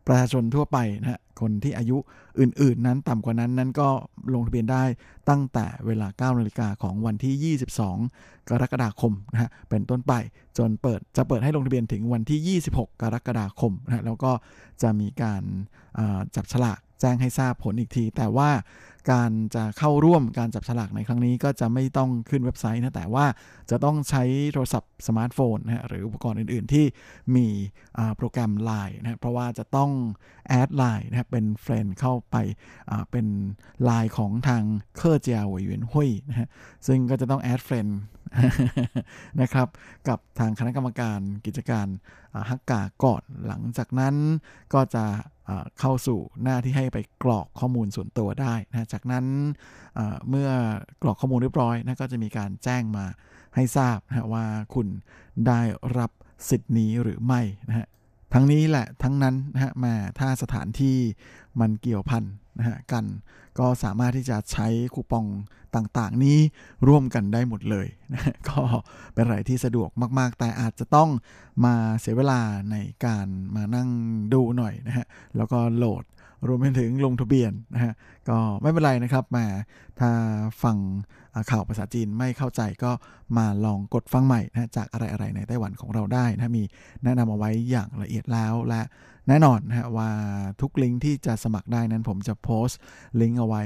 ประชาชนทั่วไปนะฮะ คนที่อายุอื่น ๆ นั้นต่ำกว่านั้นนั้นก็ลงทะเบียนได้ตั้งแต่เวลา 9นาฬิกาของวันที่ 22 กรกฎาคมนะฮะเป็นต้นไปจนเปิดจะเปิดให้ลงทะเบียนถึงวันที่ 26 กรกฎาคมนะแล้วก็จะมีการจับฉลากแจ้งให้ทราบผลอีกที แต่ว่า การจะเข้าร่วมการจับฉลากในครั้งนี้ก็จะไม่ต้องขึ้นเว็บไซต์นะ แต่ว่าจะต้องใช้โทรศัพท์สมาร์ทโฟนนะฮะหรืออุปกรณ์อื่นๆที่มีโปรแกรม Line นะเพราะว่าจะต้อง add Line นะเป็น friend เข้าไปเป็นไลน์ของทาง客家委員會นะฮะซึ่งก็จะต้อง add friend นะครับกับทางคณะกรรมการกิจการฮักกาก่อนหลังจากนั้นก็จะ เข้าสู่หน้าที่ให้ไปกรอกข้อมูลส่วนตัวได้นะจากนั้นเมื่อกรอกข้อมูลเรียบร้อยนะก็จะมีการแจ้งมาให้ทราบนะว่าคุณได้รับสิทธิ์นี้หรือไม่นะฮะทั้งนี้แหละทั้งนั้นนะฮะมาถ้าสถานที่มันเกี่ยวพัน นะฮะกันก็สามารถที่จะใช้คูปองต่างๆ นี้ร่วมกันได้หมดเลยนะก็เป็นอะไรที่สะดวกมาก ๆ แต่อาจจะต้องมาเสียเวลาในการมานั่งดูหน่อยนะฮะแล้วก็โหลดรวมไปถึงลงทะเบียนนะฮะก็ไม่เป็นไรนะครับมาถ้าฟัง ข่าวภาษาจีนไม่เข้าใจก็มาลองกดฟังใหม่นะจากอะไรๆในไต้หวันของเราได้นะมีแนะนำเอาไว้อย่างละเอียดแล้วและแน่นอนนะฮะว่าทุกลิงก์ที่จะสมัครได้นั้นผมจะโพสต์ลิงก์เอาไว้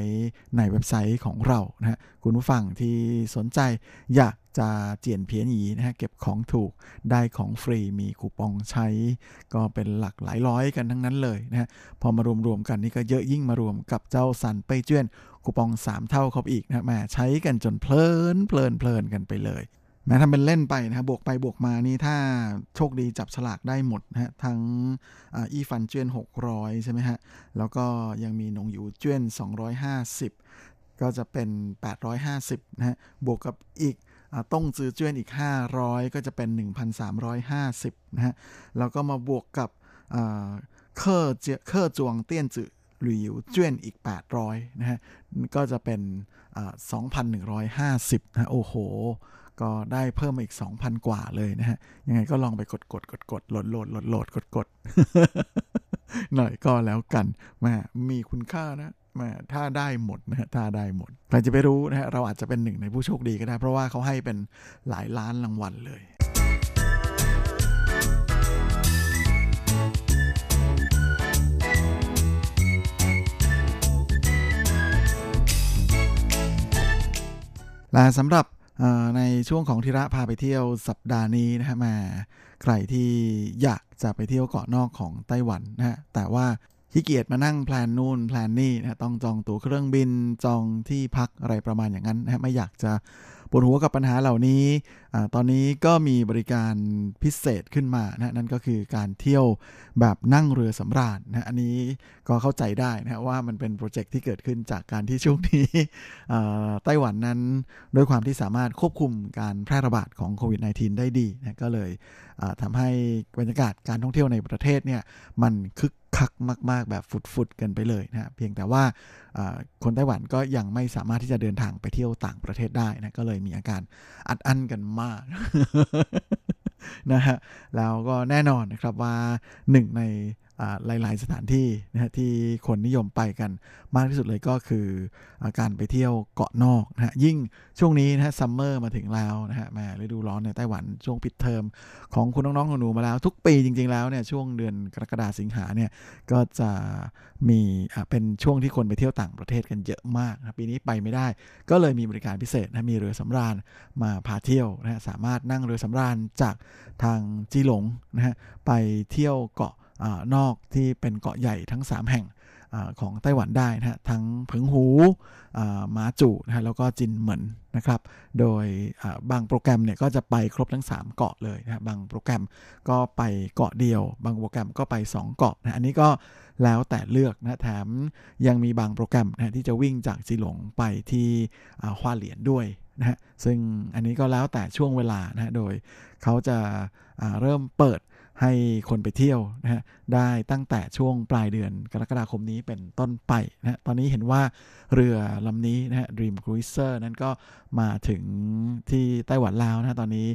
ในเว็บไซต์ของเรานะฮะคุณผู้ฟังที่สนใจอยากจะเจียนเพียนหยีนะฮะเก็บของถูกได้ของฟรีมีคูปองใช้ ก็เป็นหลักหลายร้อยกันทั้งนั้นเลยนะฮะพอมารวมๆกันนี่ก็เยอะยิ่งมารวมกับเจ้าสันไปเจี้ยน คูปอง 3 เท่าเขาอีกนะแม่ใช้กันจนเพลินเพลินเพลินกันไปเลยแม้ทำเป็นเล่นไปนะบวกไปบวกมานี่ถ้าโชคดีจับฉลากได้หมดนะทั้ง藝FUN券 600 ใช่ไหมฮะ แล้วก็ยังมี農遊券 250 ก็จะเป็น 850 นะฮะ บวกกับอีก動滋券อีก 500 ก็จะเป็น 1,350 นะฮะ แล้วก็มาบวกกับ客家客庄電子旅遊券อีก 800นะฮะก็จะเป็น 2,150นะโอ้โห ก็ได้เพิ่มมาอีก 2,000 กว่าเลยนะฮะ ยังไงก็ลองไปกดกดกดกดโหลดโหลดโหลดโหลดกดกดหน่อยก็แล้วกันแม่มีคุณค่านะแม่ถ้าได้หมดนะฮะถ้าได้หมดใครจะไปรู้นะฮะเราอาจจะเป็นหนึ่งในผู้โชคดีก็ได้ เพราะว่าเขาให้เป็นหลายล้านรางวัลเลย และสำหรับในช่วงของทิระพาไปเที่ยวสัปดาห์นี้นะฮะมาใครที่อยากจะไปเที่ยวเกาะนอกของไต้หวันนะฮะแต่ว่าขี้เกียจมานั่งแพลนนู่นแพลนนี่นะต้องจองตั๋วเครื่องบินจองที่พักอะไรประมาณอย่างนั้นนะไม่อยากจะ ปวดหัวกับปัญหาเหล่านี้อตอนนี้ก็มีบริการพิเศษขึ้นมานะนั่นก็คือการเที่ยวแบบนั่งเรือสำราญนะอันนี้ก็เข้าใจได้นะว่ามันเป็นโปรเจกต์ที่เกิดขึ้นจากการที่ช่วงนี้ไต้หวันนั้นด้วยความที่สามารถควบคุมการแพร่ระบาดของโควิด -19 ได้ดีนะก็เลยทำให้บรรยากาศการท่องเที่ยวในประเทศเนี่ยมันคึกคักมาก ๆ แบบฟุดๆกันไปเลยนะเพียงแต่ว่าคนไต้หวันก็ยังไม่สามารถที่จะเดินทางไปเที่ยวต่างประเทศได้นะก็เลยมีอาการอัดอั้นกันมากนะฮะแล้วก็แน่นอนนะครับว่าหนึ่งใน หลาย ๆ สถานที่นะฮะที่คนนิยมไปกันมากที่สุดเลยก็คืออการไปเที่ยวเกาะนอกนะฮะยิ่งช่วงนี้นะฮะ summer มาถึงแล้วนะฮะมาฤดูร้อนในไต้หวันช่วงปิดเทอมของคุณน้องๆหนูมาแล้วทุกปีจริง ๆ แล้วเนี่ยช่วงเดือนกรกฎาสิงหาเนี่ยก็จะมีเป็นช่วงที่คนไปเที่ยวต่างประเทศกันเยอะมากนะปีนี้ไปไม่ได้ ก็เลยมีบริการพิเศษนะมีเรือสำราญมาพาเที่ยวนะฮะสามารถนั่งเรือสำราญจากทางจีหลงนะฮะไปเที่ยวเกาะ นอกที่เป็นเกาะใหญ่ทั้ง 3 แห่งอของไต้หวันได้นะฮะทั้งผึงหูมาจูนะฮะแล้วก็จินเหมินนะครับ โดยบางโปรแกรมเนี่ยก็จะไปครบทั้ง 3 เกาะเลยนะบางโปรแกรมก็ไปเกาะเดียว บางโปรแกรมก็ไป 2 เกาะนะอันนี้ก็แล้วแต่เลือกนะแถมยังมีบางโปรแกรมนะที่จะวิ่งจากจีหลงไปที่ฮวาเหลียนด้วยนะฮะซึ่งอันนี้ก็แล้วแต่ช่วงเวลานะโดยเขาจะเริ่มเปิด ให้คนไปเที่ยวนะฮะได้ตั้งแต่ช่วงปลายเดือนกรกฎาคมนี้เป็นต้นไปนะฮะตอนนี้เห็นว่าเรือลำนี้นะฮะ Dream Cruiser นั้นก็มาถึงที่ไต้หวันแล้วนะตอนนี้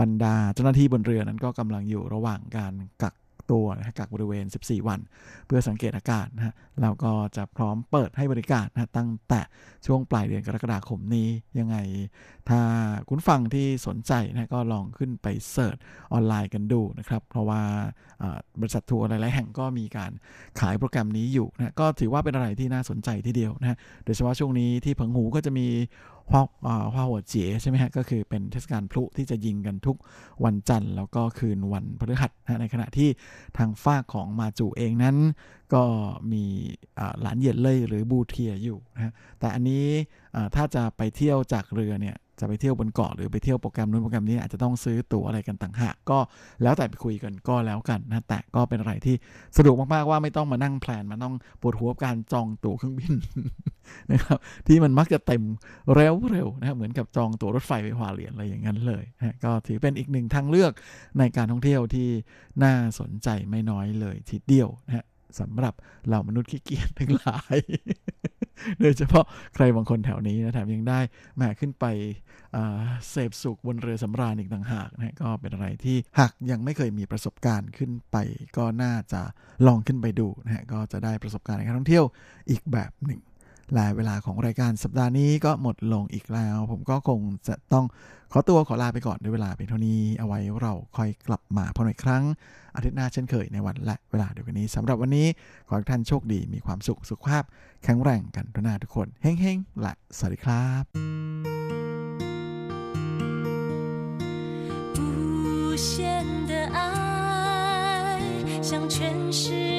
บรรดาเจ้าหน้าที่บนเรือนั้นก็กำลังอยู่ระหว่างการกัก ตัวนะกักบริเวณ 14 วัน เพื่อสังเกตอากาศนะฮะแล้วก็จะพร้อมเปิดให้บริการนะตั้งแต่ช่วงปลายเดือนกรกฎาคมนี้ยังไง ถ้าคุณฟังที่สนใจนะก็ลองขึ้นไปเสิร์ชออนไลน์กันดูนะครับ เพราะว่าบริษัททัวร์หลายๆแห่งก็มีการขายโปรแกรมนี้อยู่นะก็ถือว่าเป็นอะไรที่น่าสนใจทีเดียวนะโดยเฉพาะช่วงนี้ที่เพิงหูก็จะมี ฮวาฮวาหัวเจี๋ยใช่ไหมฮะก็คือเป็นเทศกาลพลุที่จะยิงกันทุกวันจันทร์ แล้วก็คืนวันพฤหัสนะในขณะที่ทางฝากของมาจูเองนั้น ก็มีหลานเหยียดเล่ยหรือบูเทียอยู่นะแต่อันนี้ถ้าจะไปเที่ยวจากเรือเนี่ย จะไปเที่ยวบนเกาะหรือไปเที่ยวโปรแกรมนู้นโปรแกรมนี้อาจจะต้องซื้อตั๋วอะไรกันต่างหากก็แล้วแต่ไปคุยกันก็แล้วกันนะแต่ก็เป็นอะไรที่สะดวกมากๆว่าไม่ต้องมานั่ง plan มาต้องปวดหัวการจองตั๋วเครื่องบินนะครับที่มันมักจะเต็มเร็วๆนะเหมือนกับจองตั๋วรถไฟไปฮวาเหลียนอะไรอย่างนั้นเลยนะก็ถือเป็นอีกหนึ่งทางเลือกในการท่องเที่ยวที่น่าสนใจไม่น้อยเลยทีเดียวนะฮะสำหรับเหล่ามนุษย์ขี้เกียจทั้งหลาย โดยเฉพาะใครบางคนแถวนี้นะแถมยังได้แหมขึ้นไปเสพสุขบนเรือสำราญอีกต่างหากนะก็เป็นอะไรที่หากยังไม่เคยมีประสบการณ์ขึ้นไป ก็น่าจะลองขึ้นไปดูนะฮะก็จะได้ประสบการณ์ในการท่องเที่ยวอีกแบบหนึ่ง และเวลาของรายการสัปดาห์นี้ก็หมดลงอีกแล้ว ผมก็คงจะต้องขอตัวขอลาไปก่อนด้วยเวลาเป็นเท่านี้เอาไว้เราค่อยกลับมาพบอีกครั้ง อาทิตย์หน้าเช่นเคยในวันและเวลาเดียวกันนี้สำหรับวันนี้ขอให้ท่านโชคดีมีความสุขสุขภาพแข็งแรงกันทุกนาทุกคนเฮ้งๆและสวัสดีครับ无限的爱向全世